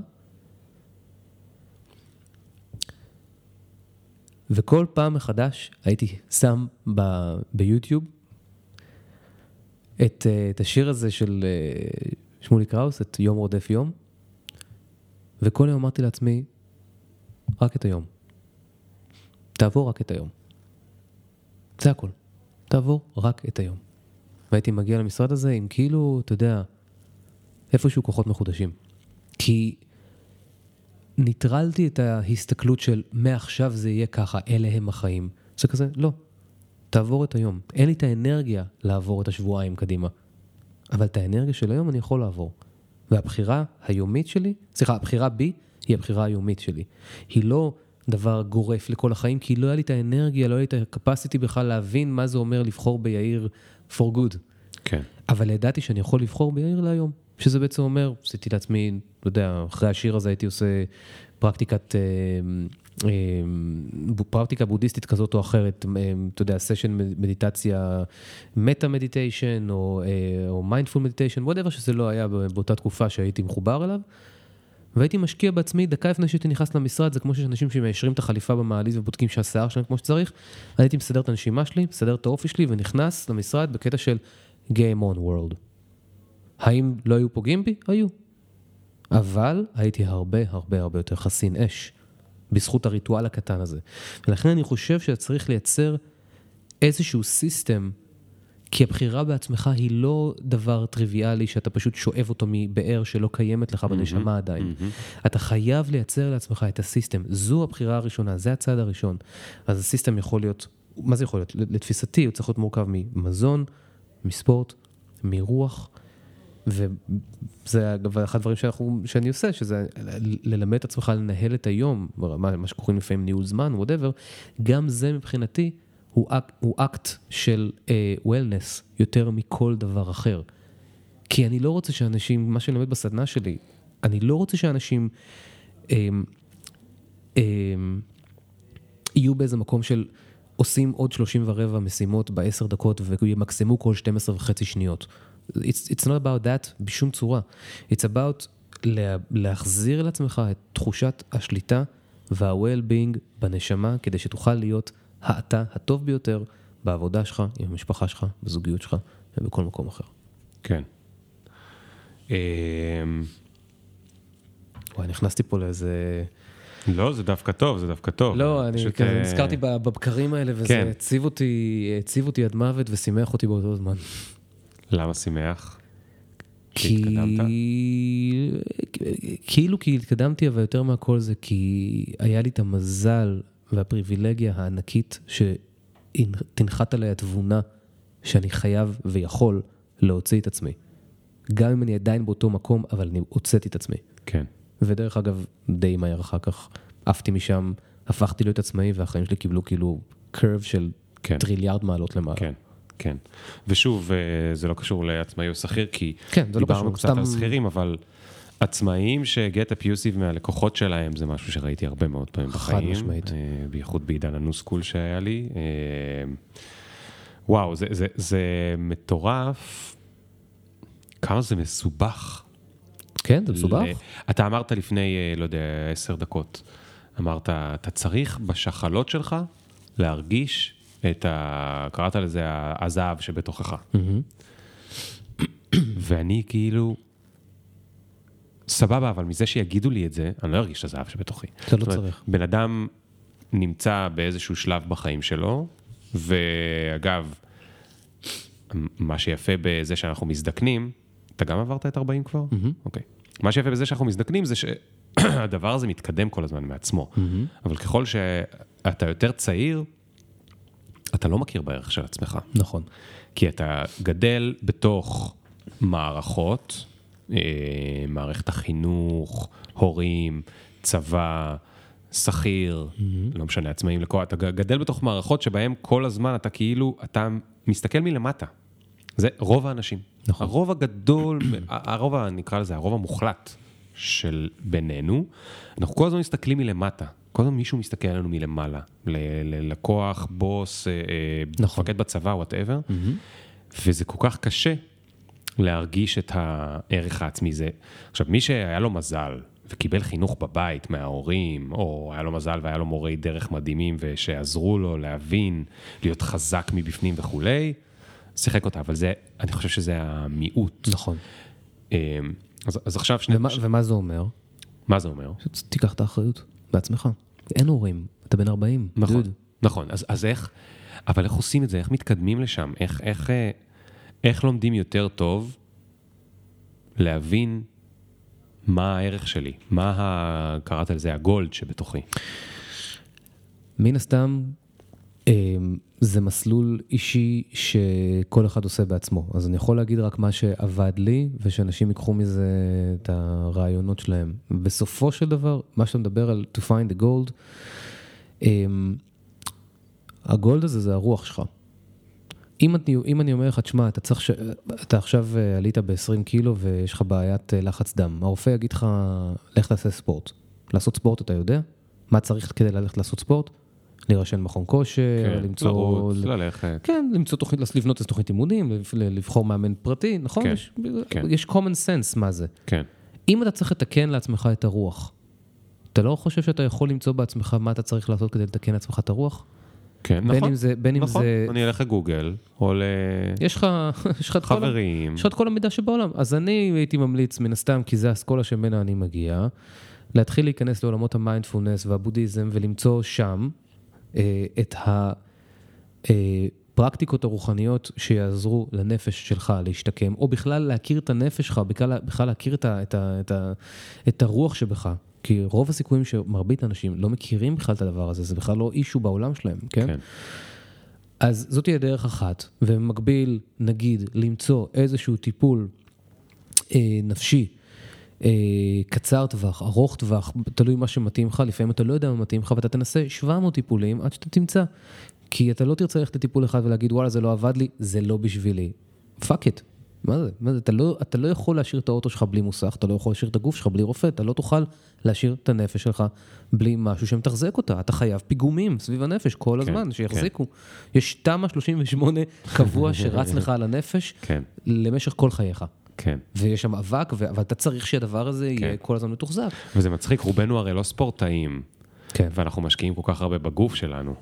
וכל פעם מחדש הייתי שם ב, ביוטיוב את, אה, את השיר הזה של אה, שמולי קראוס, את יום רודף יום, וכל יום אמרתי לעצמי, רק את היום. תעבור רק את היום. זה הכל. תעבור רק את היום. והייתי מגיע למשרד הזה עם כאילו, אתה יודע, איפשהו כוחות מחודשים. כי ניטרלתי את ההסתכלות של מעכשיו זה יהיה ככה, אלה הם החיים. זה כזה, לא. תעבור את היום. אין לי את האנרגיה לעבור את השבועיים קדימה. אבל את האנרגיה של היום אני יכול לעבור. והבחירה היומית שלי, סליחה, הבחירה בי היא הבחירה היומית שלי. היא לא דבר גורף לכל החיים, כי לא היה לי את האנרגיה, לא היה לי את ה-capacity בכלל להבין מה זה אומר לבחור ביאיר for good. כן. אבל ידעתי שאני יכול לבחור ביאיר להיום. שזה בעצם אומר, עשיתי לעצמי, אתה יודע, אחרי השיר הזה הייתי עושה פרקטיקת, אה, אה, פרקטיקה בודהיסטית כזאת או אחרת, אה, אתה יודע, סשן מדיטציה, metta meditation או, mindful meditation, whatever שזה לא היה באותה תקופה שהייתי מחובר אליו. והייתי משקיע בעצמי דקה לפני שהייתי נכנס למשרד, זה כמו שיש אנשים שמיישרים את החליפה במעלית ובודקים שהשיער שלהם כמו שצריך. הייתי מסדר את הנשימה שלי, מסדר את האופי שלי ונכנס למשרד בקטע של Game on World. האם לא היו פוגעים בי? היו. אבל הייתי הרבה הרבה הרבה יותר חסין אש, בזכות הריטואל הקטן הזה. ולכן אני חושב שצריך לייצר איזשהו system, כי הבחירה בעצמך היא לא דבר טריוויאלי שאתה פשוט שואב אותו מבאר שלא קיימת לך בנשמה עדיין. אתה חייב לייצר לעצמך את ה system. זו הבחירה הראשונה, זה הצעד הראשון. אז ה system יכול להיות, מה זה יכול להיות? לתפיסתי הוא צריך להיות מורכב ממזון, מספורט, מרוח. וזה אגב אחד הדברים שאנחנו, שאני עושה, שזה ללמד את עצמך לנהל את היום, מה, מה שקוראים לפעמים ניהול זמן, whatever, גם זה מבחינתי הוא, אק, הוא אקט של wellness uh, יותר מכל דבר אחר. כי אני לא רוצה שאנשים, מה שאני לומד בסדנה שלי, אני לא רוצה שאנשים um, um, יהיו באיזה מקום של עושים עוד 30 ורבע משימות בעשר דקות וימקסמו כל 12 וחצי שניות. It's, it's not about that בשום צורה. It's about לה, להחזיר לעצמך את תחושת השליטה וה-well-being בנשמה, כדי שתוכל להיות האתה הטוב ביותר בעבודה שלך, עם המשפחה שלך, בזוגיות שלך ובכל מקום אחר. כן. אמ, וואי, נכנסתי פה לאיזה... לא, זה דווקא טוב, זה דווקא טוב. לא, אני פשוט, אה, נזכרתי בבקרים האלה, וזה כן. הציב אותי, הציב אותי עד מוות ושימח אותי באותו זמן. למה שמח? כי כי... כאילו כי התקדמתי, אבל יותר מהכל זה כי היה לי את המזל והפריבילגיה הענקית שתנחת עליי התבונה שאני חייב ויכול להוציא את עצמי. גם אם אני עדיין באותו מקום, אבל אני הוצאתי את עצמי. כן. ודרך אגב, די מהר אחר כך עפתי משם, הפכתי להיות עצמאי, והחיים שלי קיבלו כאילו קרב של כן. טריליארד מעלות למעלה. כן, כן. ושוב, אה, זה לא קשור לעצמאי או שכיר, כי כן, לא דיברנו קשור, קצת סתם- על שכירים, אבל עצמאיים ש get abusive מהלקוחות שלהם, זה משהו שראיתי הרבה מאוד פעמים חד בחיים. משמעית. אה, בייחוד בעידן ה new-school שהיה לי. אה, וואו, זה, זה, זה מטורף. כמה זה מסובך. כן, זה מסובך. ל- אתה אמרת לפני, לא יודע, עשר דקות, אמרת, אתה צריך בשחלות שלך להרגיש את ה... קראת לזה הזהב שבתוכך. ואני כאילו, סבבה, אבל מזה שיגידו לי את זה, אני לא ארגיש את הזהב שבתוכי. אתה לא צריך. בן אדם נמצא באיזשהו שלב בחיים שלו, ואגב, מה שיפה בזה שאנחנו מזדקנים, אתה גם עברת את 40 כבר? אוקיי. מה שיפה בזה שאנחנו מזדקנים זה שהדבר הזה מתקדם כל הזמן מעצמו. אבל ככל שאתה יותר צעיר, אתה לא מכיר בערך של עצמך. נכון. כי אתה גדל בתוך מערכות, אה, מערכת החינוך, הורים, צבא, שכיר, לא משנה, עצמאים, לכל, אתה גדל בתוך מערכות שבהם כל הזמן אתה כאילו, אתה מסתכל מלמטה. זה רוב האנשים. נכון. הרוב הגדול, הרוב, נקרא לזה, הרוב המוחלט של בינינו, אנחנו כל הזמן מסתכלים מלמטה. כל הזמן מישהו מסתכל עלינו מלמעלה. ללקוח, בוס, אה, אה, נכון. מפקד בצבא, whatever. וזה כל כך קשה להרגיש את הערך העצמי זה. עכשיו, מי שהיה לו מזל וקיבל חינוך בבית מההורים, או היה לו מזל והיה לו מורי דרך מדהימים ושעזרו לו להבין, להיות חזק מבפנים וכולי, שיחק אותה, אבל זה, אני חושב שזה המיעוט. נכון. אה, אז, אז עכשיו שני... ומה, ומה זה אומר? מה זה אומר? תיקח את האחריות בעצמך. אין הורים, אתה בן 40, נכון, דוד. נכון, אז, אז איך, אבל איך עושים את זה? איך מתקדמים לשם? איך, איך, אה, איך לומדים יותר טוב להבין מה הערך שלי? מה, ה, קראת לזה, הגולד שבתוכי? מן הסתם, זה מסלול אישי שכל אחד עושה בעצמו. אז אני יכול להגיד רק מה שעבד לי, ושאנשים ייקחו מזה את הרעיונות שלהם. בסופו של דבר, מה שאתה מדבר על to find the gold, אמ, הגולד הזה זה הרוח שלך. אם אני, אם אני אומר לך, תשמע, אתה צריך, ש... אתה עכשיו אה, עלית ב-20 קילו ויש לך בעיית אה, לחץ דם, הרופא יגיד לך, לך תעשה ספורט. לעשות ספורט אתה יודע? מה צריך כדי ללכת לעשות ספורט? להירשם במכון כושר, כן, למצוא... לרוץ, ללכת. כן, למצוא תוכנית, לבנות איזו תוכנית אימונים, לבחור מאמן פרטי, נכון? כן, יש, כן. יש common sense מה זה. כן, אם אתה צריך לתקן לעצמך את הרוח, אתה לא חושב שאתה יכול למצוא בעצמך מה אתה צריך לעשות כדי לתקן לעצמך את הרוח? כן, בין נכון. אם זה, בין אם נכון, זה, אני אלך לגוגל, או יש לך, יש לך את כל, ה- לחברים. יש לך את כל המידע שבעולם. אז אני הייתי ממליץ, מן הסתם, כי זה האסכולה שממנה אני מגיע, להתחיל להיכנס לעולמות המיינדפולנס והבודהיזם ולמצוא שם את הפרקטיקות הרוחניות שיעזרו לנפש שלך להשתקם, או בכלל להכיר את הנפש שלך, בכלל, בכלל להכיר את, ה, את, ה, את, ה, את הרוח שבך. כי רוב הסיכויים שמרבית האנשים לא מכירים בכלל את הדבר הזה, זה בכלל לא אישו בעולם שלהם, כן? כן, אז זאת תהיה דרך אחת, ובמקביל, נגיד, למצוא איזשהו טיפול אה, נפשי, אה, קצר טווח, ארוך טווח, תלוי מה שמתאים לך, לפעמים אתה לא יודע מה מתאים לך, ואתה תנסה 700 טיפולים עד שאתה תמצא. כי אתה לא תרצה ללכת לטיפול אחד ולהגיד, וואלה, זה לא עבד לי, זה לא בשבילי. fuck it. מה זה? מה זה? אתה לא, אתה לא יכול להשאיר את האוטו שלך בלי מוסך, אתה לא יכול להשאיר את הגוף שלך בלי רופא, אתה לא תוכל להשאיר את הנפש שלך בלי משהו שמתחזק אותה. אתה חייב פיגומים סביב הנפש כל כן, הזמן, שיחזיקו. יש תמ"א 38 קבוע שרץ לך על הנפש כן, למשך כל חייך. כן. ויש שם אבק, ו- אבל אתה צריך שהדבר הזה יהיה כל הזמן מתוחזק. וזה מצחיק, רובנו הרי לא ספורטאים, כן. ואנחנו משקיעים כל כך הרבה בגוף שלנו.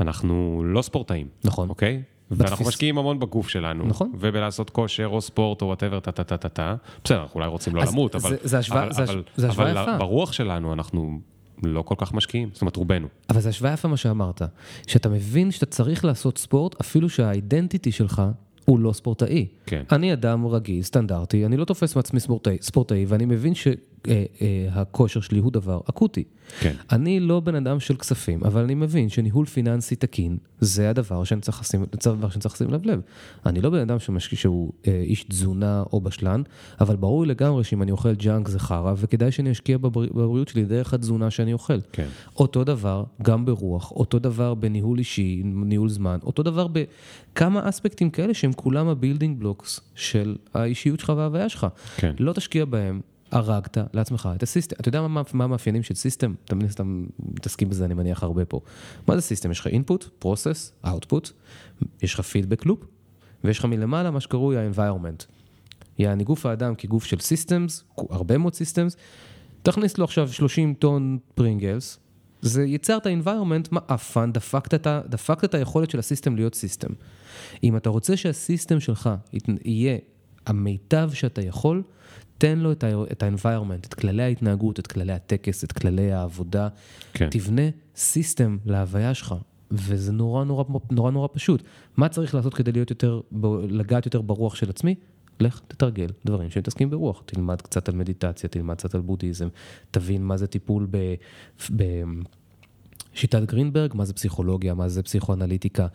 אנחנו לא ספורטאים, נכון. אוקיי? ואנחנו בתפיס- משקיעים המון בגוף שלנו. נכון. ובלעשות כושר או ספורט או whatever, טה טה טה טה טה. בסדר, אנחנו אולי רוצים לא למות, אבל... זה השוואה- זה הש- אבל- זה השוואה אבל יפה. ברוח שלנו אנחנו לא כל כך משקיעים, זאת אומרת רובנו. אבל זה השוואה יפה מה שאמרת, שאתה מבין שאתה צריך לעשות ספורט, אפילו שה identity שלך הוא לא ספורטאי. כן. אני אדם רגיל, סטנדרטי, אני לא תופס מעצמי ספורטאי, ספורטאי ואני מבין שהכושר שלי הוא דבר אקוטי. כן. אני לא בן אדם של כספים, אבל אני מבין שניהול פיננסי תקין, זה הדבר שאני צריך לשים, זה הדבר שאני צריך לשים לב לב. אני לא בן אדם שמשקיע, שהוא אה, איש תזונה או בשלן, אבל ברור לי לגמרי שאם אני אוכל ג'אנק זה חרא, וכדאי שאני אשקיע בבר, בבריאות שלי דרך התזונה שאני אוכל. כן. אותו דבר גם ברוח, אותו דבר בניהול אישי, ניהול זמן, אותו דבר בכמה אספקטים כאלה שהם כולם ה building blocks של האישיות שלך וההוויה שלך. כן. לא תשקיע בהם, הרגת לעצמך את ה system. אתה יודע מה, מה המאפיינים של system? אתה מן הסתם מתעסקים בזה, אני מניח, הרבה פה. מה זה system? יש לך input, process, output, יש לך feedback loop, ויש לך מלמעלה מה שקרוי ה-environment. יעני גוף האדם כגוף של systems, הרבה מאוד systems, תכניס לו עכשיו 30 טון פרינגלס, זה ייצר את ה-environment מעפן, דפקת את, ה- דפקת את היכולת של ה system להיות system. אם אתה רוצה שהסיסטם שלך יהיה המיטב שאתה יכול, תן לו את ה-environment, את כללי ההתנהגות, את כללי הטקס, את כללי העבודה. כן. תבנה סיסטם להוויה שלך, וזה נורא נורא נורא נורא פשוט. מה צריך לעשות כדי להיות יותר, ב- לגעת יותר ברוח של עצמי? לך תתרגל דברים שמתעסקים ברוח. תלמד קצת על מדיטציה, תלמד קצת על בודהיזם, תבין מה זה טיפול ב... בשיטת גרינברג, מה זה פסיכולוגיה, מה זה פסיכואנליטיקה.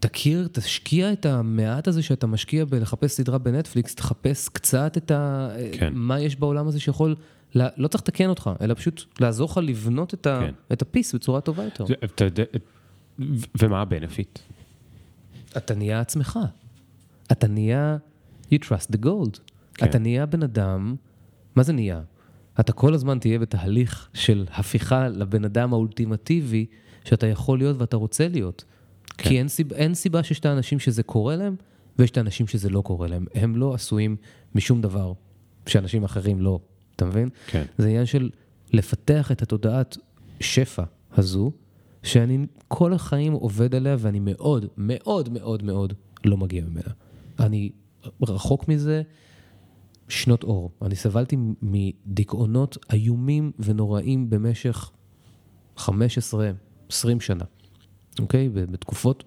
תכיר, תשקיע את המעט הזה שאתה משקיע בלחפש סדרה בנטפליקס, תחפש קצת את ה... כן. מה יש בעולם הזה שיכול, לה- לא צריך לתקן אותך, אלא פשוט לעזור לך לבנות את, ה... כן. את הפיס בצורה טובה יותר. אתה יודע, ומה הבנפיט? אתה נהיה עצמך. אתה נהיה, you trust the gold. כן. אתה נהיה בן אדם, מה זה נהיה? אתה כל הזמן תהיה בתהליך של הפיכה לבן אדם האולטימטיבי שאתה יכול להיות ואתה רוצה להיות. כן. כי אין סיבה, אין סיבה שיש את האנשים שזה קורה להם, ויש את האנשים שזה לא קורה להם. הם לא עשויים משום דבר שאנשים אחרים לא, אתה מבין? כן. זה עניין של לפתח את התודעת שפע הזו, שאני כל החיים עובד עליה ואני מאוד, מאוד, מאוד, מאוד לא מגיע ממנה. אני רחוק מזה שנות אור. אני סבלתי מדיכאונות איומים ונוראים במשך 15, 20 שנה, אוקיי? בתקופות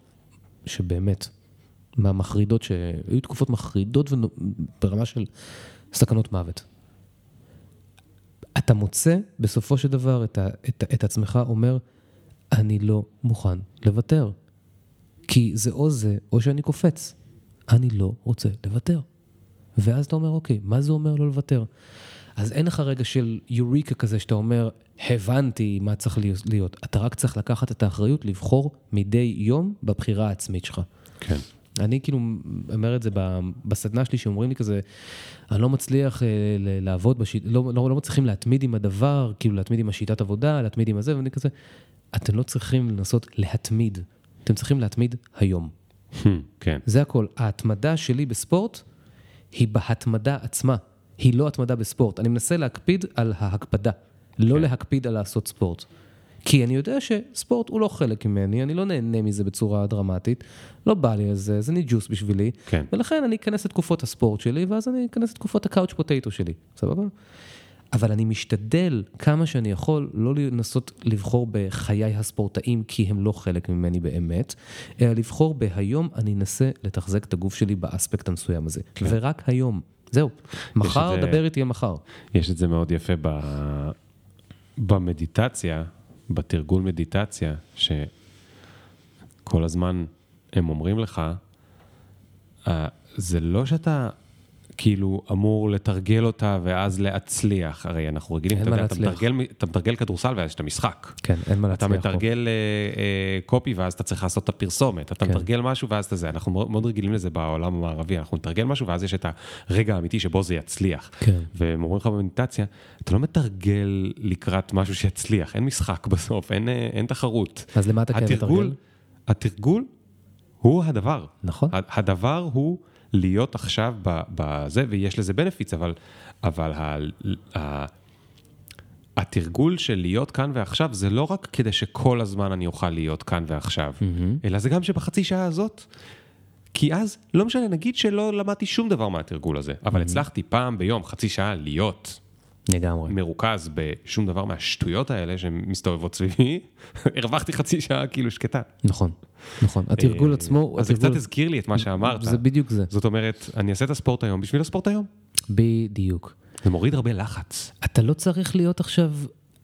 שבאמת, מהמחרידות, שהיו תקופות מחרידות ברמה של סכנות מוות. אתה מוצא בסופו של דבר את, ה, את, את עצמך אומר, אני לא מוכן לוותר. כי זה או זה, או שאני קופץ. אני לא רוצה לוותר. ואז אתה אומר, אוקיי, מה זה אומר לא לוותר? אז אין לך רגע של יוריקה כזה שאתה אומר, הבנתי מה צריך להיות. אתה רק צריך לקחת את האחריות לבחור מדי יום בבחירה העצמית שלך. כן. אני כאילו אומר את זה בסדנה שלי, שאומרים לי כזה, אני לא מצליח אה, לעבוד בשיטה, לא, לא, לא מצליחים להתמיד עם הדבר, כאילו להתמיד עם השיטת עבודה, להתמיד עם הזה, ואני כזה, אתם לא צריכים לנסות להתמיד, אתם צריכים להתמיד היום. כן. זה הכל. ההתמדה שלי בספורט היא בהתמדה עצמה, היא לא התמדה בספורט. אני מנסה להקפיד על ההקפדה, לא כן. להקפיד על לעשות ספורט. כי אני יודע שספורט הוא לא חלק ממני, אני לא נהנה מזה בצורה דרמטית, לא בא לי על זה, זה ניג'וס בשבילי, כן. ולכן אני אכנס לתקופות הספורט שלי, ואז אני אכנס לתקופות הקאוץ' פוטטו שלי, סבבה? אבל אני משתדל כמה שאני יכול לא לנסות לבחור בחיי הספורטאים כי הם לא חלק ממני באמת, אלא לבחור בהיום אני אנסה לתחזק את הגוף שלי באספקט המסוים הזה. ורק היום. זהו. מחר, זה- דבר איתי מחר. יש את זה מאוד יפה ב... במדיטציה, בתרגול מדיטציה, שכל הזמן הם אומרים לך, אה, זה לא שאתה כאילו אמור לתרגל אותה ואז להצליח, הרי אנחנו רגילים, אתה יודע, אתה. מתרגל, אתה מתרגל כדורסל ואז יש את המשחק. כן, אין מה אתה להצליח פה. מתרגל אה, אה, קופי ואז אתה צריך לעשות את הפרסומת, אתה כן. מתרגל משהו ואז אתה זה, אנחנו מאוד, רגילים לזה בעולם המערבי, אנחנו נתרגל משהו ואז יש את הרגע האמיתי שבו זה יצליח. כן. והם אומרים לך במדיטציה, אתה לא מתרגל לקראת משהו שיצליח, אין משחק בסוף, אין, אה, אין תחרות. אז למה אתה כן מתרגל? התרגול הוא הדבר. נכון. הדבר הוא להיות עכשיו בזה, ויש לזה בנפיץ, אבל, אבל ה, ה, התרגול של להיות כאן ועכשיו זה לא רק כדי שכל הזמן אני אוכל להיות כאן ועכשיו, אלא זה גם שבחצי שעה הזאת, כי אז, לא משנה, נגיד שלא למדתי שום דבר מהתרגול הזה, אבל הצלחתי פעם ביום, חצי שעה, להיות לגמרי. מרוכז בשום דבר מהשטויות האלה שמסתובבות סביבי, הרווחתי חצי שעה כאילו שקטה. נכון, נכון. התרגול אה, עצמו, אז זה קצת הזכיר לי את מה שאמרת. זה בדיוק זה. זאת אומרת, אני אעשה את הספורט היום בשביל הספורט היום. בדיוק. זה מוריד הרבה לחץ. אתה לא צריך להיות עכשיו,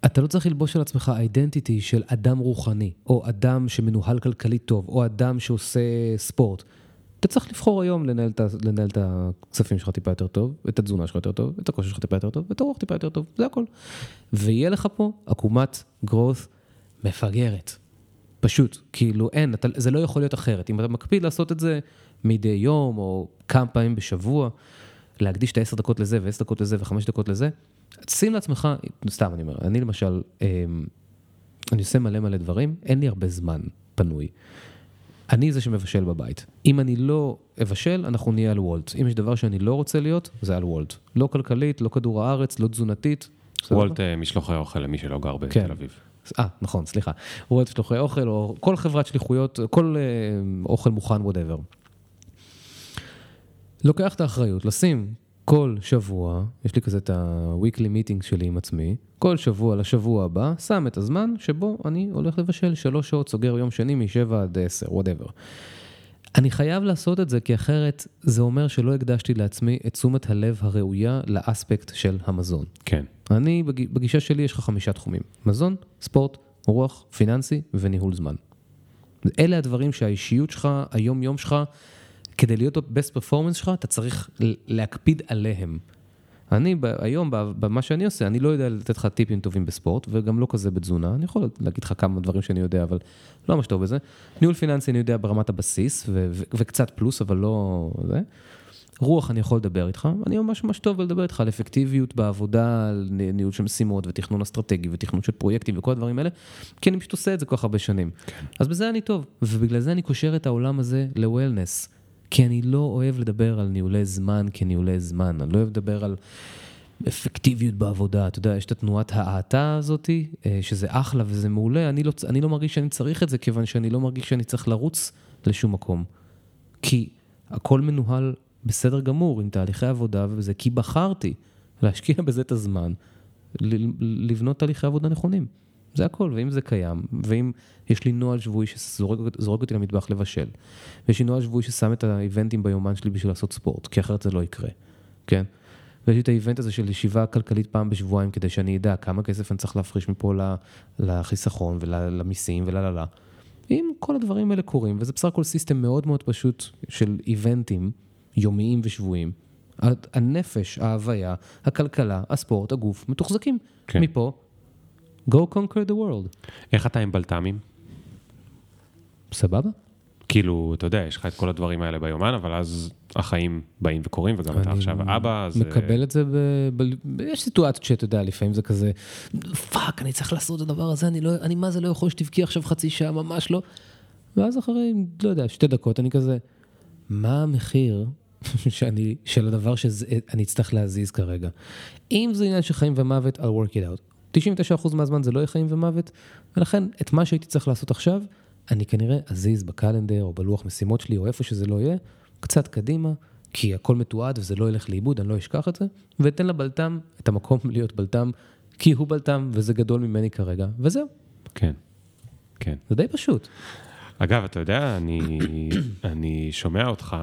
אתה לא צריך ללבוש על עצמך אידנטיטי של אדם רוחני, או אדם שמנוהל כלכלית טוב, או אדם שעושה ספורט. אתה צריך לבחור היום לנהל את, לנהל את הכספים שלך טיפה יותר טוב, את התזונה שלך יותר טוב, את הכושר שלך טיפה יותר טוב, ואת הרוח טיפה יותר טוב, זה הכל. ויהיה לך פה עקומת growth מפגרת. פשוט, כאילו אין, אתה, זה לא יכול להיות אחרת. אם אתה מקפיד לעשות את זה מדי יום, או כמה פעמים בשבוע, להקדיש את העשר דקות לזה, ועשר דקות לזה, וחמש דקות לזה, שים לעצמך, סתם אני אומר, אני למשל, אמ, אני עושה מלא מלא דברים, אין לי הרבה זמן פנוי. אני זה שמבשל בבית. אם אני לא אבשל, אנחנו נהיה על וולט. אם יש דבר שאני לא רוצה להיות, זה על וולט. לא כלכלית, לא כדור הארץ, לא תזונתית. וולט אה, משלוחי אוכל למי שלא גר כן. בתל אביב. אה, נכון, סליחה. וולט משלוחי אוכל, או כל חברת שליחויות, כל אה, אוכל מוכן, whatever. לוקח את האחריות, לשים כל שבוע, יש לי כזה את ה-weekly meeting שלי עם עצמי, כל שבוע לשבוע הבא, שם את הזמן שבו אני הולך לבשל שלוש שעות, סוגר יום שני משבע עד עשר, whatever. אני חייב לעשות את זה, כי אחרת זה אומר שלא הקדשתי לעצמי את תשומת הלב הראויה לאספקט של המזון. כן. אני, בג- בגישה שלי יש לך חמישה תחומים. מזון, ספורט, רוח, פיננסי וניהול זמן. אלה הדברים שהאישיות שלך, היום-יום שלך, כדי להיות ב-best performance שלך, אתה צריך להקפיד עליהם. אני ב- היום, במה שאני עושה, אני לא יודע לתת לך טיפים טובים בספורט, וגם לא כזה בתזונה. אני יכול להגיד לך כמה דברים שאני יודע, אבל לא ממש טוב בזה. ניהול פיננסי אני יודע ברמת הבסיס, ו- ו- וקצת פלוס, אבל לא זה. רוח אני יכול לדבר איתך, אני ממש ממש טוב בלדבר איתך על אפקטיביות בעבודה, על ניהול של משימות ותכנון אסטרטגי ותכנון של פרויקטים וכל הדברים האלה, כי אני פשוט עושה את זה כל כך הרבה שנים. אז בזה אני טוב, ובגלל זה אני קושר את העולם הזה ל-wellness, כי אני לא אוהב לדבר על ניהולי זמן כניהולי זמן, אני לא אוהב לדבר על אפקטיביות בעבודה, אתה יודע, יש את התנועת ההאטה הזאתי, אה, שזה אחלה וזה מעולה, אני לא, אני לא מרגיש שאני צריך את זה, כיוון שאני לא מרגיש שאני צריך לרוץ לשום מקום. כי הכל מנוהל בסדר גמור, עם תהליכי עבודה ובזה, כי בחרתי להשקיע בזה את הזמן, לבנות תהליכי עבודה נכונים. זה הכל, ואם זה קיים, ואם יש לי נוהל שבועי שזורק זורק אותי למטבח לבשל, ויש לי נוהל שבועי ששם את האיבנטים ביומן שלי בשביל לעשות ספורט, כי אחרת זה לא יקרה, כן? ויש לי את האיבנט הזה של ישיבה כלכלית פעם בשבועיים, כדי שאני אדע כמה כסף אני צריך להפריש מפה לחיסכון ולמיסים וללה. אם כל הדברים האלה קורים, וזה בסך הכל סיסטם מאוד מאוד פשוט של איבנטים יומיים ושבועיים, הנפש, ההוויה, הכלכלה, הספורט, הגוף, מתוחזקים. כן. מפה, go conquer the world. איך אתה עם בלת"מים? סבבה? כאילו, אתה יודע, יש לך את כל הדברים האלה ביומן, אבל אז החיים באים וקורים, וגם אתה עכשיו אבא, אז... אה, מקבל את זה, ב... ב... יש סיטואציות שאתה יודע, לפעמים זה כזה, fuck, אני צריך לעשות את הדבר הזה, אני, לא, אני מה זה לא יכול שתבכי עכשיו חצי שעה, ממש לא. ואז אחרי, לא יודע, שתי דקות, אני כזה, מה המחיר שאני, של הדבר שאני אצטרך להזיז כרגע? אם זה עניין של חיים ומוות, I'll work it out. 99% מהזמן זה לא יהיה חיים ומוות, ולכן את מה שהייתי צריך לעשות עכשיו, אני כנראה אזיז בקלנדר או בלוח משימות שלי או איפה שזה לא יהיה, קצת קדימה, כי הכל מתועד וזה לא ילך לאיבוד, אני לא אשכח את זה, ואתן לבלטם את המקום להיות בלטם, כי הוא בלטם וזה גדול ממני כרגע, וזהו, כן, כן. זה די פשוט. אגב, אתה יודע, אני, אני שומע אותך,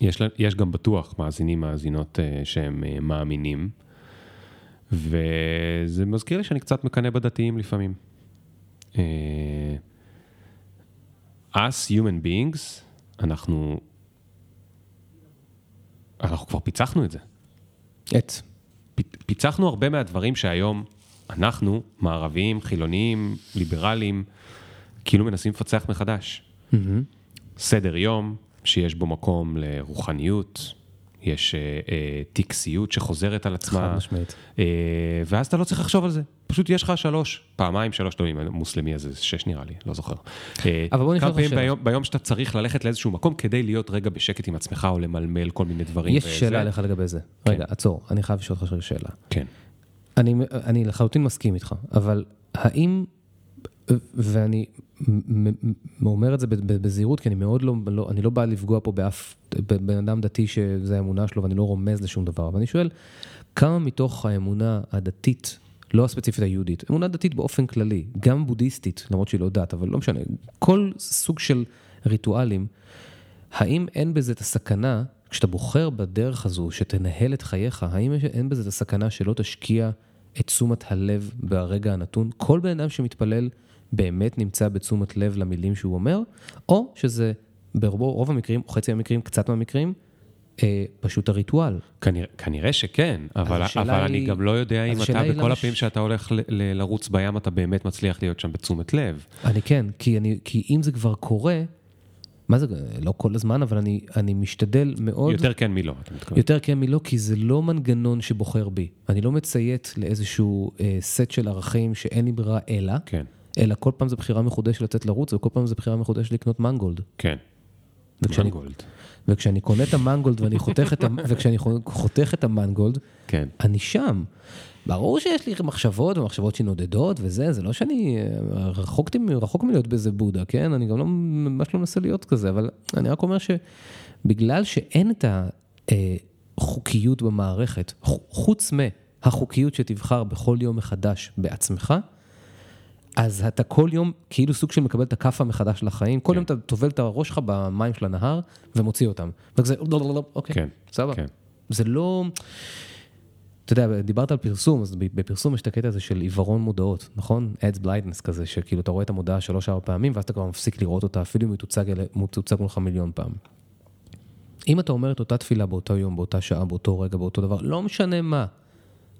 ויש לה- יש גם בטוח מאזינים, מאזינות אה, שהם אה, מאמינים, וזה מזכיר לי שאני קצת מקנא בדתיים לפעמים. אה, us, human beings, אנחנו, אנחנו כבר פיצחנו את זה. את. פיצחנו הרבה מהדברים שהיום אנחנו, מערביים, חילוניים, ליברליים, כאילו מנסים לפצח מחדש. סדר יום שיש בו מקום לרוחניות, יש אה, אה, טקסיות שחוזרת על עצמה. חד משמעית. אה, ואז אתה לא צריך לחשוב על זה. פשוט יש לך שלוש, פעמיים שלוש, לא, אם מוסלמי אז זה שש נראה לי, לא זוכר. אה, אבל בוא נשאל פעמים שאלה. ביום, ביום שאתה צריך ללכת לאיזשהו מקום כדי להיות רגע בשקט עם עצמך או למלמל כל מיני דברים. יש וזה. שאלה עליך לגבי זה. רגע, עצור, אני חייב לשאול אותך שאלה. כן. אני, אני לחלוטין מסכים איתך, אבל האם, ואני אומר את זה בזהירות, כי אני מאוד לא, לא, אני לא בא לפגוע פה באף בן אדם דתי שזה האמונה שלו ואני לא רומז לשום דבר, אבל אני שואל, כמה מתוך האמונה הדתית, לא הספציפית היהודית, אמונה דתית באופן כללי, גם בודהיסטית, למרות שהיא לא דת, אבל לא משנה, כל סוג של ריטואלים, האם אין בזה את הסכנה, כשאתה בוחר בדרך הזו שתנהל את חייך, האם אין בזה את הסכנה שלא תשקיע את תשומת הלב ברגע הנתון? כל בן אדם שמתפלל באמת נמצא בתשומת לב למילים שהוא אומר, או שזה ברוב רוב המקרים, או חצי מהמקרים, קצת מהמקרים, אה, פשוט הריטואל. כנראה, כנראה שכן, אבל, אבל היא- אני גם לא יודע אם אתה בכל למה הפעמים שאתה הולך ל- ל- לרוץ בים, אתה באמת מצליח להיות שם בתשומת לב. אני כן, כי, אני, כי אם זה כבר קורה, מה זה, לא כל הזמן, אבל אני, אני משתדל מאוד... יותר כן מלא, אתה מתכוון. יותר כן מלא, כי זה לא מנגנון שבוחר בי. אני לא מציית לאיזשהו אה, סט של ערכים שאין לי ברירה אלא, כן, אלא כל פעם זו בחירה מחודשת לצאת לרוץ, וכל פעם זו בחירה מחודשת לקנות מנגולד. כן. וכשאני, מנגולד. וכשאני קונה את המנגולד ואני חותך את, ה- וכשאני חותך את המנגולד, כן. אני שם. ברור שיש לי מחשבות ומחשבות שנודדות וזה, זה לא שאני אה, רחוקתי, מ- רחוק מלהיות באיזה בודה, כן? אני גם לא, ממש לא מנסה להיות כזה, אבל אני רק אומר שבגלל שאין את החוקיות במערכת, ח- חוץ מהחוקיות שתבחר בכל יום מחדש בעצמך, אז אתה כל יום כאילו סוג של מקבל את הכאפה מחדש לחיים, כל כן. יום אתה טובל את הראש שלך במים של הנהר ומוציא אותם. וכזה, אוקיי, כן, סבבה. כן. זה לא... אתה יודע, דיברת על פרסום, אז בפרסום יש את הקטע הזה של עיוורון מודעות, נכון? ads blindness כזה, שכאילו אתה רואה את המודעה שלוש-ארבע פעמים, ואז אתה כבר מפסיק לראות אותה, אפילו אם היא תוצג, מולך מיליון פעם. אם אתה אומר את אותה תפילה באותו יום, באותה שעה, באותו רגע, באותו דבר, לא משנה מה,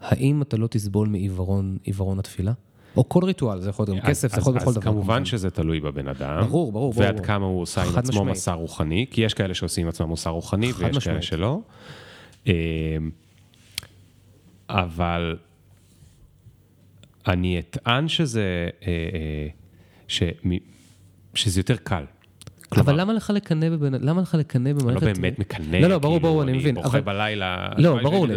האם אתה לא תסבול מעיוורון עיוורון התפילה? או כל ריטואל, זה יכול להיות גם כסף, זה יכול להיות בכל אז דבר. כמובן שזה תלוי בבן אדם. ברור, ברור, ברור, ועד. כמה הוא עושה עם חד עצמו משמעית. מסע רוחני, כי יש כאלה שעושים עם עצמם מסע רוחני, ויש כאלה משמעית. שלא. אמ, אבל אני אטען שזה, אה, אה, שזה יותר קל. אבל למה לך לקנא בבן... למה לך לקנא אני במערכת... לא באמת מקנא, לא, לא, ברור, כאילו, ברור, אני מבין. בוכה אבל- בלילה. לא, ברור לי.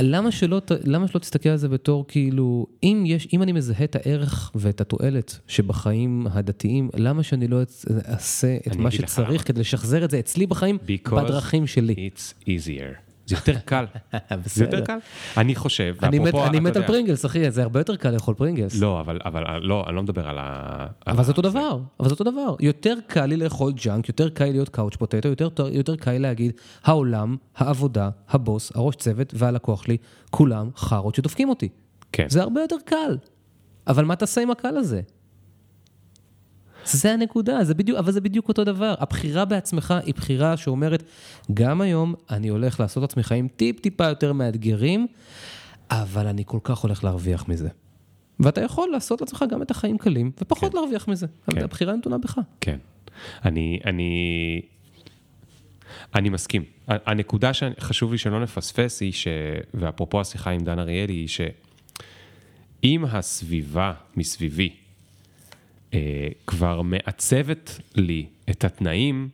למה שלא, למה שלא תסתכל על זה בתור כאילו, אם יש, אם אני מזהה את הערך ואת התועלת שבחיים הדתיים, למה שאני לא אעשה את אני מה שצריך. כדי לשחזר את זה אצלי בחיים, Because בדרכים שלי. It's easier. זה יותר קל. זה. יותר קל. אני חושב, אני מת, ואפרופו, אני מת על פרינגלס, אחי, זה הרבה יותר קל לאכול פרינגלס. לא, אבל, אבל לא, אני לא מדבר על ה... אבל זה אותו דבר, אבל זה אותו דבר. יותר קל לי לאכול ג'אנק, יותר קל לי להיות couch potato, יותר, יותר קל לי להגיד, העולם, העבודה, הבוס, הראש צוות והלקוח שלי, כולם חארות שדופקים אותי. כן. זה הרבה יותר קל. אבל מה תעשה עם הקל הזה? זה הנקודה, זה בדיוק, אבל זה בדיוק אותו דבר. הבחירה בעצמך היא בחירה שאומרת, גם היום אני הולך לעשות לעצמי חיים טיפ-טיפה יותר מאתגרים, אבל אני כל כך הולך להרוויח מזה. ואתה יכול לעשות לעצמך גם את החיים קלים, ופחות כן. להרוויח מזה. אבל כן. הבחירה נתונה בך. כן. אני, אני, אני מסכים. הנקודה שחשוב לי שלא נפספס היא ש... ואפרופו השיחה עם דן אריאלי, היא שאם הסביבה מסביבי אה, כבר מעצבת לי את התנאים,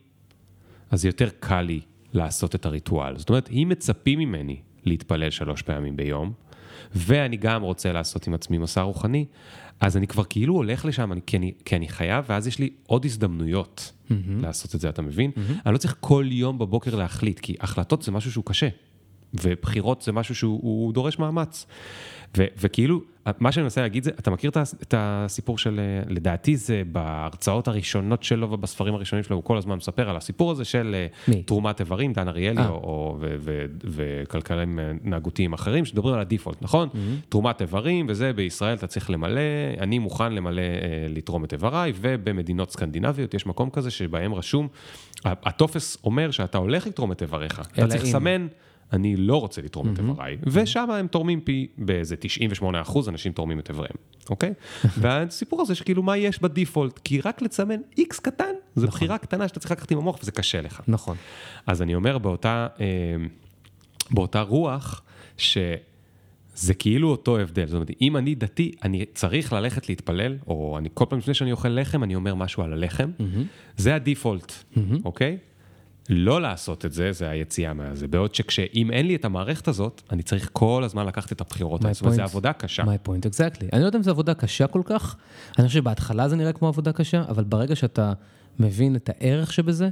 אז יותר קל לי לעשות את הריטואל. זאת אומרת, אם מצפים ממני להתפלל שלוש פעמים ביום, ואני גם רוצה לעשות עם עצמי מסע רוחני, אז אני כבר כאילו הולך לשם, אני, כי, אני, כי אני חייב, ואז יש לי עוד הזדמנויות mm-hmm. לעשות את זה, אתה מבין? Mm-hmm. אני לא צריך כל יום בבוקר להחליט, כי החלטות זה משהו שהוא קשה, ובחירות זה משהו שהוא הוא דורש מאמץ. ו, וכאילו, מה שאני מנסה להגיד זה, אתה מכיר את, הס- את הסיפור של, לדעתי זה בהרצאות הראשונות שלו ובספרים הראשונים שלו, הוא כל הזמן מספר על הסיפור הזה של אה, מי? תרומת איברים, דן אריאלי, אה. או, או, וכלכלנים אה, נהגותיים אחרים, שמדברים על הדיפולט, נכון? Mm-hmm. תרומת איברים, וזה בישראל אתה צריך למלא, אני מוכן למלא, אה, לתרום את איבריי, ובמדינות סקנדינביות יש מקום כזה שבהם רשום, הטופס אומר שאתה הולך לתרום את איבריך, אתה צריך אם. לסמן. אני לא רוצה לתרום Mm-hmm. את איבריי, ושם הם תורמים פי, באיזה 98 אחוז אנשים תורמים את איבריהם, אוקיי? והסיפור הזה שכאילו מה יש בדיפולט, כי רק לסמן איקס קטן, זו נכון. בחירה קטנה שאתה צריך לקחת עם המוח וזה קשה לך. נכון. אז אני אומר באותה, אה, באותה רוח, שזה כאילו אותו הבדל. זאת אומרת, אם אני דתי, אני צריך ללכת להתפלל, או אני כל פעם לפני שאני אוכל לחם, אני אומר משהו על הלחם, זה הדיפולט, אוקיי? לא לעשות את זה, זה היציאה מהזה. בעוד שכשאם אין לי את המערכת הזאת, אני צריך כל הזמן לקחת את הבחירות האלה. זאת אומרת, זו עבודה קשה. My point exactly. אני לא יודע אם זו עבודה קשה כל כך, אני חושב שבהתחלה זה נראה כמו עבודה קשה, אבל ברגע שאתה מבין את הערך שבזה,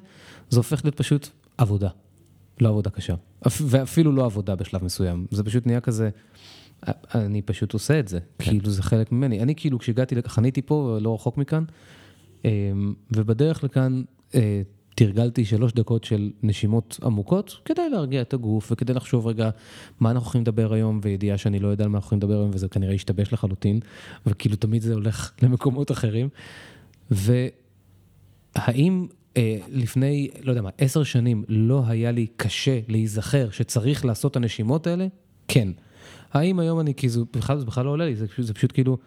זה הופך להיות פשוט עבודה. לא עבודה קשה. אפ- ואפילו לא עבודה בשלב מסוים. זה פשוט נהיה כזה, אני פשוט עושה את זה. כאילו זה חלק ממני. אני כאילו כשהגעתי, חניתי פה, לא רחוק מכאן, אמ, ובדרך לכאן אה, תרגלתי שלוש דקות של נשימות עמוקות, כדי להרגיע את הגוף וכדי לחשוב רגע מה אנחנו הולכים לדבר היום, וידיעה שאני לא יודע על מה אנחנו הולכים לדבר היום, וזה כנראה ישתבש לחלוטין, וכאילו תמיד זה הולך למקומות אחרים. והאם אה, לפני, לא יודע מה, עשר שנים לא היה לי קשה להיזכר שצריך לעשות את הנשימות האלה? כן. האם היום אני, כי זה בכלל, זה בכלל לא עולה לי, זה פשוט, זה פשוט כאילו,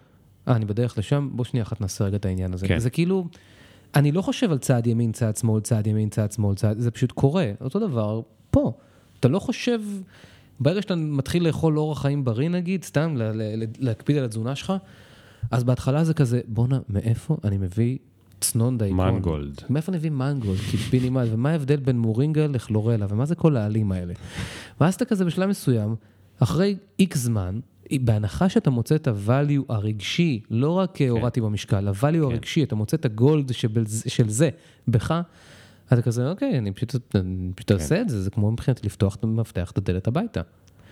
אה, אני בדרך לשם, בוא שנייה אחת נעשה רגע את העניין הזה. כן. זה כאילו, אני לא חושב על צעד ימין, צעד שמאל, צעד ימין, צעד שמאל, צעד, זה פשוט קורה. אותו דבר פה. אתה לא חושב, ברגע שאתה מתחיל לאכול אורח חיים בריא נגיד, סתם ל- ל- להקפיד על התזונה שלך, אז בהתחלה זה כזה, בואנה, מאיפה אני מביא צנון דייקון? מנגולד. מאיפה אני מביא מנגולד? קיבינימט, ומה ההבדל בין מורינגה לכלורלה, ומה זה כל העלים האלה? ואז אתה כזה בשלב מסוים, אחרי איקס זמן, בהנחה שאתה מוצא את הvalue הרגשי, לא רק כן. הורדתי במשקל, הvalue הרגשי, אתה מוצא את הגולד של, של זה בך, אתה כזה, אוקיי, אני פשוט, אני פשוט כן. אעשה את זה, זה כמו מבחינתי לפתוח את המפתח את הדלת הביתה.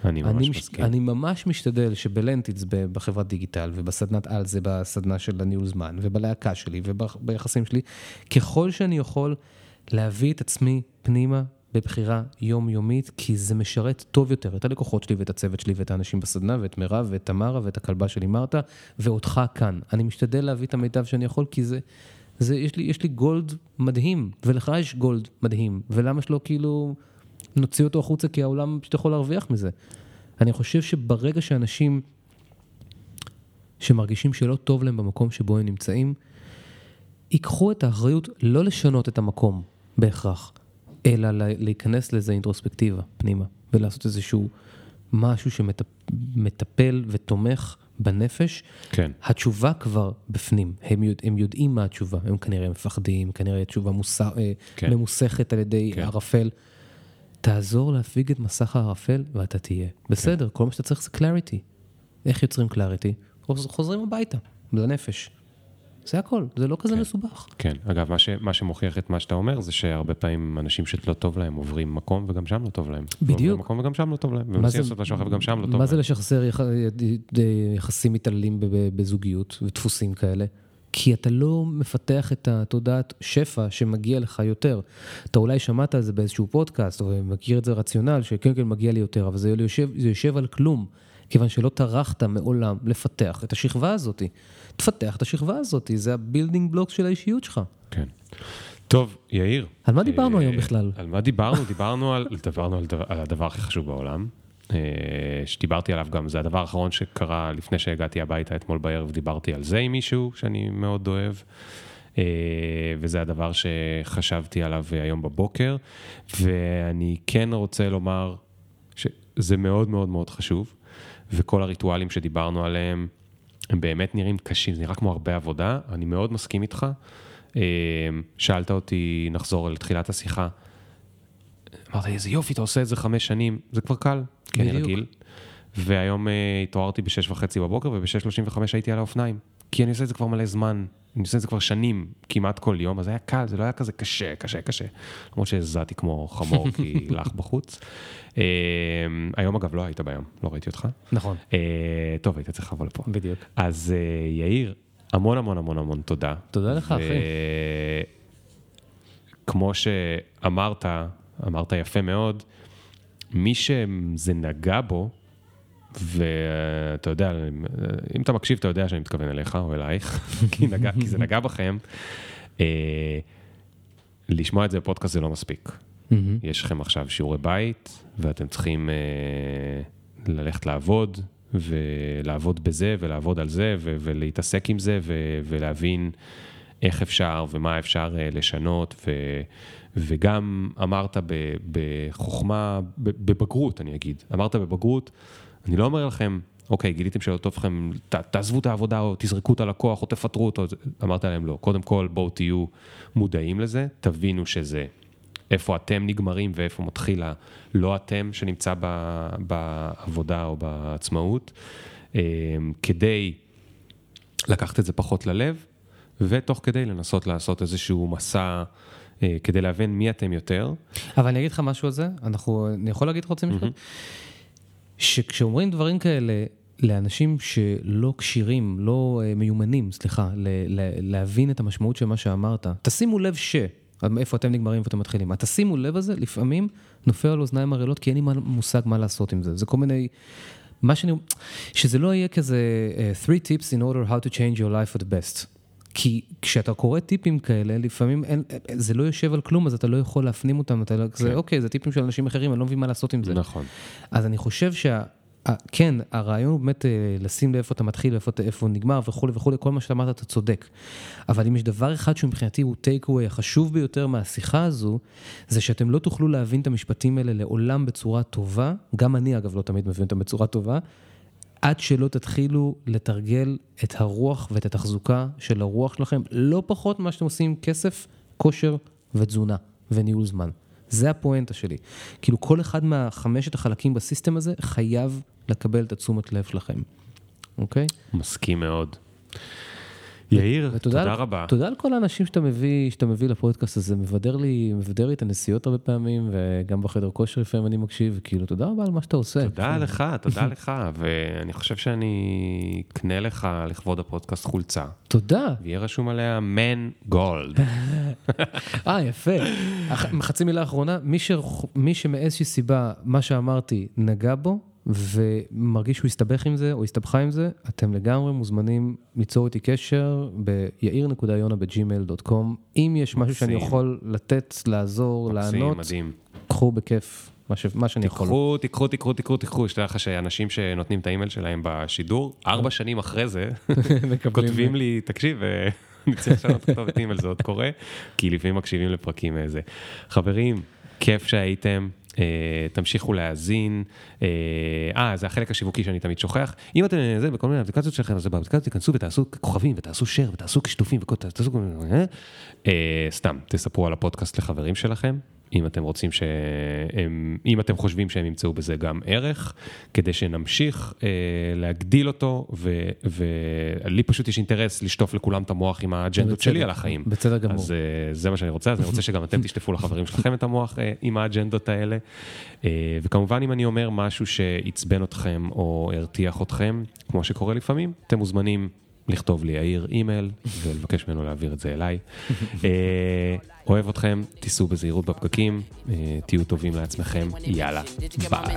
אני ממש אני, מסכים. אני ממש משתדל שבלנטיץ בחברת דיגיטל ובסדנת על זה בסדנה של הניהול זמן ובלהקה שלי וביחסים שלי, ככל שאני יכול להביא את עצמי פנימה בבחירה יומיומית, כי זה משרת טוב יותר את הלקוחות שלי ואת הצוות שלי ואת האנשים בסדנה ואת מירב ואת תמרה ואת הכלבה שלי מרתה ואותך כאן. אני משתדל להביא את המיטב שאני יכול, כי זה, זה יש, לי, יש לי גולד מדהים, ולך יש גולד מדהים, ולמה שלא כאילו נוציא אותו החוצה כי העולם פשוט יכול להרוויח מזה. אני חושב שברגע שאנשים שמרגישים שלא טוב להם במקום שבו הם נמצאים, ייקחו את האחריות לא לשנות את המקום בהכרח, אלא לה- להיכנס לזה אינטרוספקטיבה פנימה, ולעשות איזשהו משהו שמטפל ותומך בנפש, כן. התשובה כבר בפנים, הם, יודע, הם יודעים מה התשובה, הם כנראה מפחדים, כנראה תשובה מוסר, אה, כן. ממוסכת על ידי כן. ערפל. תעזור להפיג את מסך הערפל ואתה תהיה. בסדר, כל מה שאתה צריך זה clarity. איך יוצרים clarity? חוז- חוזרים הביתה, לנפש. זה הכל, זה לא כזה מסובך. כן, אגב, מה, ש, מה שמוכיח את מה שאתה אומר, זה שהרבה פעמים אנשים שלא טוב להם עוברים מקום וגם שם לא טוב להם. בדיוק. עוברים מקום וגם שם לא טוב להם. ומנסים לעשות משהו אחר וגם שם לא טוב מה זה להם. לשחזר יח... יחסים מתעללים בזוגיות ודפוסים כאלה? כי אתה לא מפתח את התודעת שפע שמגיע לך יותר. אתה אולי שמעת על זה באיזשהו פודקאסט, או מכיר את זה רציונל, שכן כן מגיע לי יותר, אבל זה יושב, זה יושב על כלום, כיוון שלא טרחת מעולם לפתח את השכבה הזאת. תפתח את השכבה הזאת, זה ה building blocks של האישיות שלך. כן. טוב, יאיר. על מה דיברנו אה, היום בכלל? על מה דיברנו? דיברנו על, דיברנו על, דבר, על הדבר הכי חשוב בעולם, אה, שדיברתי עליו גם, זה הדבר האחרון שקרה לפני שהגעתי הביתה אתמול בערב, דיברתי על זה עם מישהו שאני מאוד אוהב, אה, וזה הדבר שחשבתי עליו היום בבוקר, ואני כן רוצה לומר שזה מאוד מאוד מאוד חשוב, וכל הריטואלים שדיברנו עליהם, הם באמת נראים קשים, זה נראה כמו הרבה עבודה, אני מאוד מסכים איתך. אה, שאלת אותי, נחזור לתחילת השיחה, אמרת לי, איזה יופי, אתה עושה את זה חמש שנים, זה כבר קל, כי אני בדיוק. רגיל. והיום אה, התעוררתי בשש וחצי בבוקר, וב-6.35 הייתי על האופניים. כי אני עושה את זה כבר מלא זמן, אני עושה את זה כבר שנים, כמעט כל יום, אז היה קל, זה לא היה כזה קשה, קשה, קשה. למרות שהזעתי כמו חמור, כי לח בחוץ. אה, היום אגב לא היית ביום, לא ראיתי אותך. נכון, אה, טוב, היית צריך לבוא לפה. בדיוק. אז אה, יאיר, המון המון המון המון תודה. תודה לך, אחי. כמו שאמרת, אמרת יפה מאוד, מי שזה נגע בו, ואתה יודע, אם אתה מקשיב, אתה יודע שאני מתכוון אליך או אלייך, כי, נגע, כי זה נגע בכם, אה, לשמוע את זה בפודקאסט זה לא מספיק. יש לכם עכשיו שיעורי בית, ואתם צריכים אה, ללכת לעבוד, ולעבוד בזה, ולעבוד על זה, ו- ולהתעסק עם זה, ו- ולהבין איך אפשר ומה אפשר אה, לשנות, ו- וגם אמרת ב- בחוכמה, ב- בבגרות, אני אגיד, אמרת בבגרות, אני לא אומר לכם, אוקיי, גיליתם שלא טוב לכם, ת, תעזבו את העבודה, או תזרקו את הלקוח, או תפטרו אותו, אמרת להם לא. קודם כל, בואו תהיו מודעים לזה, תבינו שזה איפה אתם נגמרים ואיפה מתחיל הלא אתם שנמצא ב, בעבודה או בעצמאות, אה, כדי לקחת את זה פחות ללב, ותוך כדי לנסות לעשות איזשהו מסע אה, כדי להבין מי אתם יותר. אבל אני אגיד לך משהו על זה, אנחנו, אני יכול להגיד לך עוד משפט? שכשאומרים דברים כאלה לאנשים שלא כשירים, לא אה, מיומנים, סליחה, להבין את המשמעות של מה שאמרת, תשימו לב ש... איפה אתם נגמרים ואיפה אתם מתחילים. התשימו לב הזה, לפעמים נופל על אוזניים ערלות, כי אין לי מושג מה לעשות עם זה. זה כל מיני... מה שאני... שזה לא יהיה כזה uh, three tips in order how to change your life for the best. כי כשאתה קורא טיפים כאלה, לפעמים אין, זה לא יושב על כלום, אז אתה לא יכול להפנים אותם, אתה לא, זה, אוקיי, זה טיפים של אנשים אחרים, אני לא מבין מה לעשות עם זה. נכון. אז אני חושב שה... כן, הרעיון הוא באמת אה, לשים לב איפה אתה מתחיל ואיפה איפה נגמר וכולי וכולי, כל מה שאתה אמרת אתה צודק. אבל אם יש דבר אחד שמבחינתי הוא טייק אווי החשוב ביותר מהשיחה הזו, זה שאתם לא תוכלו להבין את המשפטים האלה לעולם בצורה טובה, גם אני אגב לא תמיד מבין אותם בצורה טובה, עד שלא תתחילו לתרגל את הרוח ואת התחזוקה של הרוח שלכם, לא פחות ממה שאתם עושים עם כסף, כושר ותזונה וניהול זמן. זה הפואנטה שלי. כאילו כל אחד מהחמשת החלקים בסיסטם הזה חייב לקבל את התשומת לב שלכם, אוקיי? מסכים מאוד. יאיר, ותודה תודה על- רבה. תודה על כל האנשים שאתה מביא, שאתה מביא לפודקאסט הזה, מבדר לי, מבדר לי את הנסיעות הרבה פעמים, וגם בחדר כושר לפעמים אני מקשיב, כאילו תודה רבה על מה שאתה עושה. תודה לך, תודה לך, ואני חושב שאני אקנה לך לכבוד הפודקאסט חולצה, תודה. ויהיה רשום עליה man gold. אה, יפה. חצי מילה אחרונה, מי, ש... מי שמאיזושהי סיבה, מה שאמרתי, נגע בו, ומרגיש שהוא הסתבך עם זה, או הסתבכה עם זה, אתם לגמרי מוזמנים ליצור איתי קשר ביאיר.יונה בג'ימייל dot com. אם יש משהו שאני. יכול לתת, לעזור, מקסים, לענות, מדהים. קחו בכיף מה, ש... מה שאני יכול. תיקחו, תיקחו, תיקחו, תיקחו, תיקחו, שתדע לך שאנשים שנותנים את האימייל שלהם בשידור, ארבע שנים אחרי זה, כותבים לי, תקשיב, אה, אני צריך לשנות כתובת אימייל, זה עוד קורה, כי לפעמים מקשיבים לפרקים איזה. חברים, כיף שהייתם, אה, תמשיכו להאזין. אה, אה, זה החלק השיווקי שאני תמיד שוכח. אם אתם, זה, בכל מיני אפליקציות שלכם, אז באפליקציות תיכנסו ותעשו כוכבים, ותעשו share, ותעשו שיתופים, ותעשו. אה, אה, סתם, תספרו על הפודקאסט לחברים שלכם. אם אתם רוצים שהם, אם אתם חושבים שהם ימצאו בזה גם ערך, כדי שנמשיך אה, להגדיל אותו, ו, ולי פשוט יש אינטרס לשטוף לכולם את המוח עם האג'נדות בצדק, שלי על החיים. בצדק גמור. אז אה, זה מה שאני רוצה, אז אני רוצה שגם אתם תשטפו לחברים שלכם את המוח אה, עם האג'נדות האלה. אה, וכמובן, אם אני אומר משהו שעצבן אתכם או הרתיח אתכם, כמו שקורה לפעמים, אתם מוזמנים לכתוב לי יאיר אימייל ולבקש ממנו להעביר את זה אליי. אוהב אתכם, תיסעו בזהירות בפקקים, אה, תהיו טובים לעצמכם, יאללה, ביי.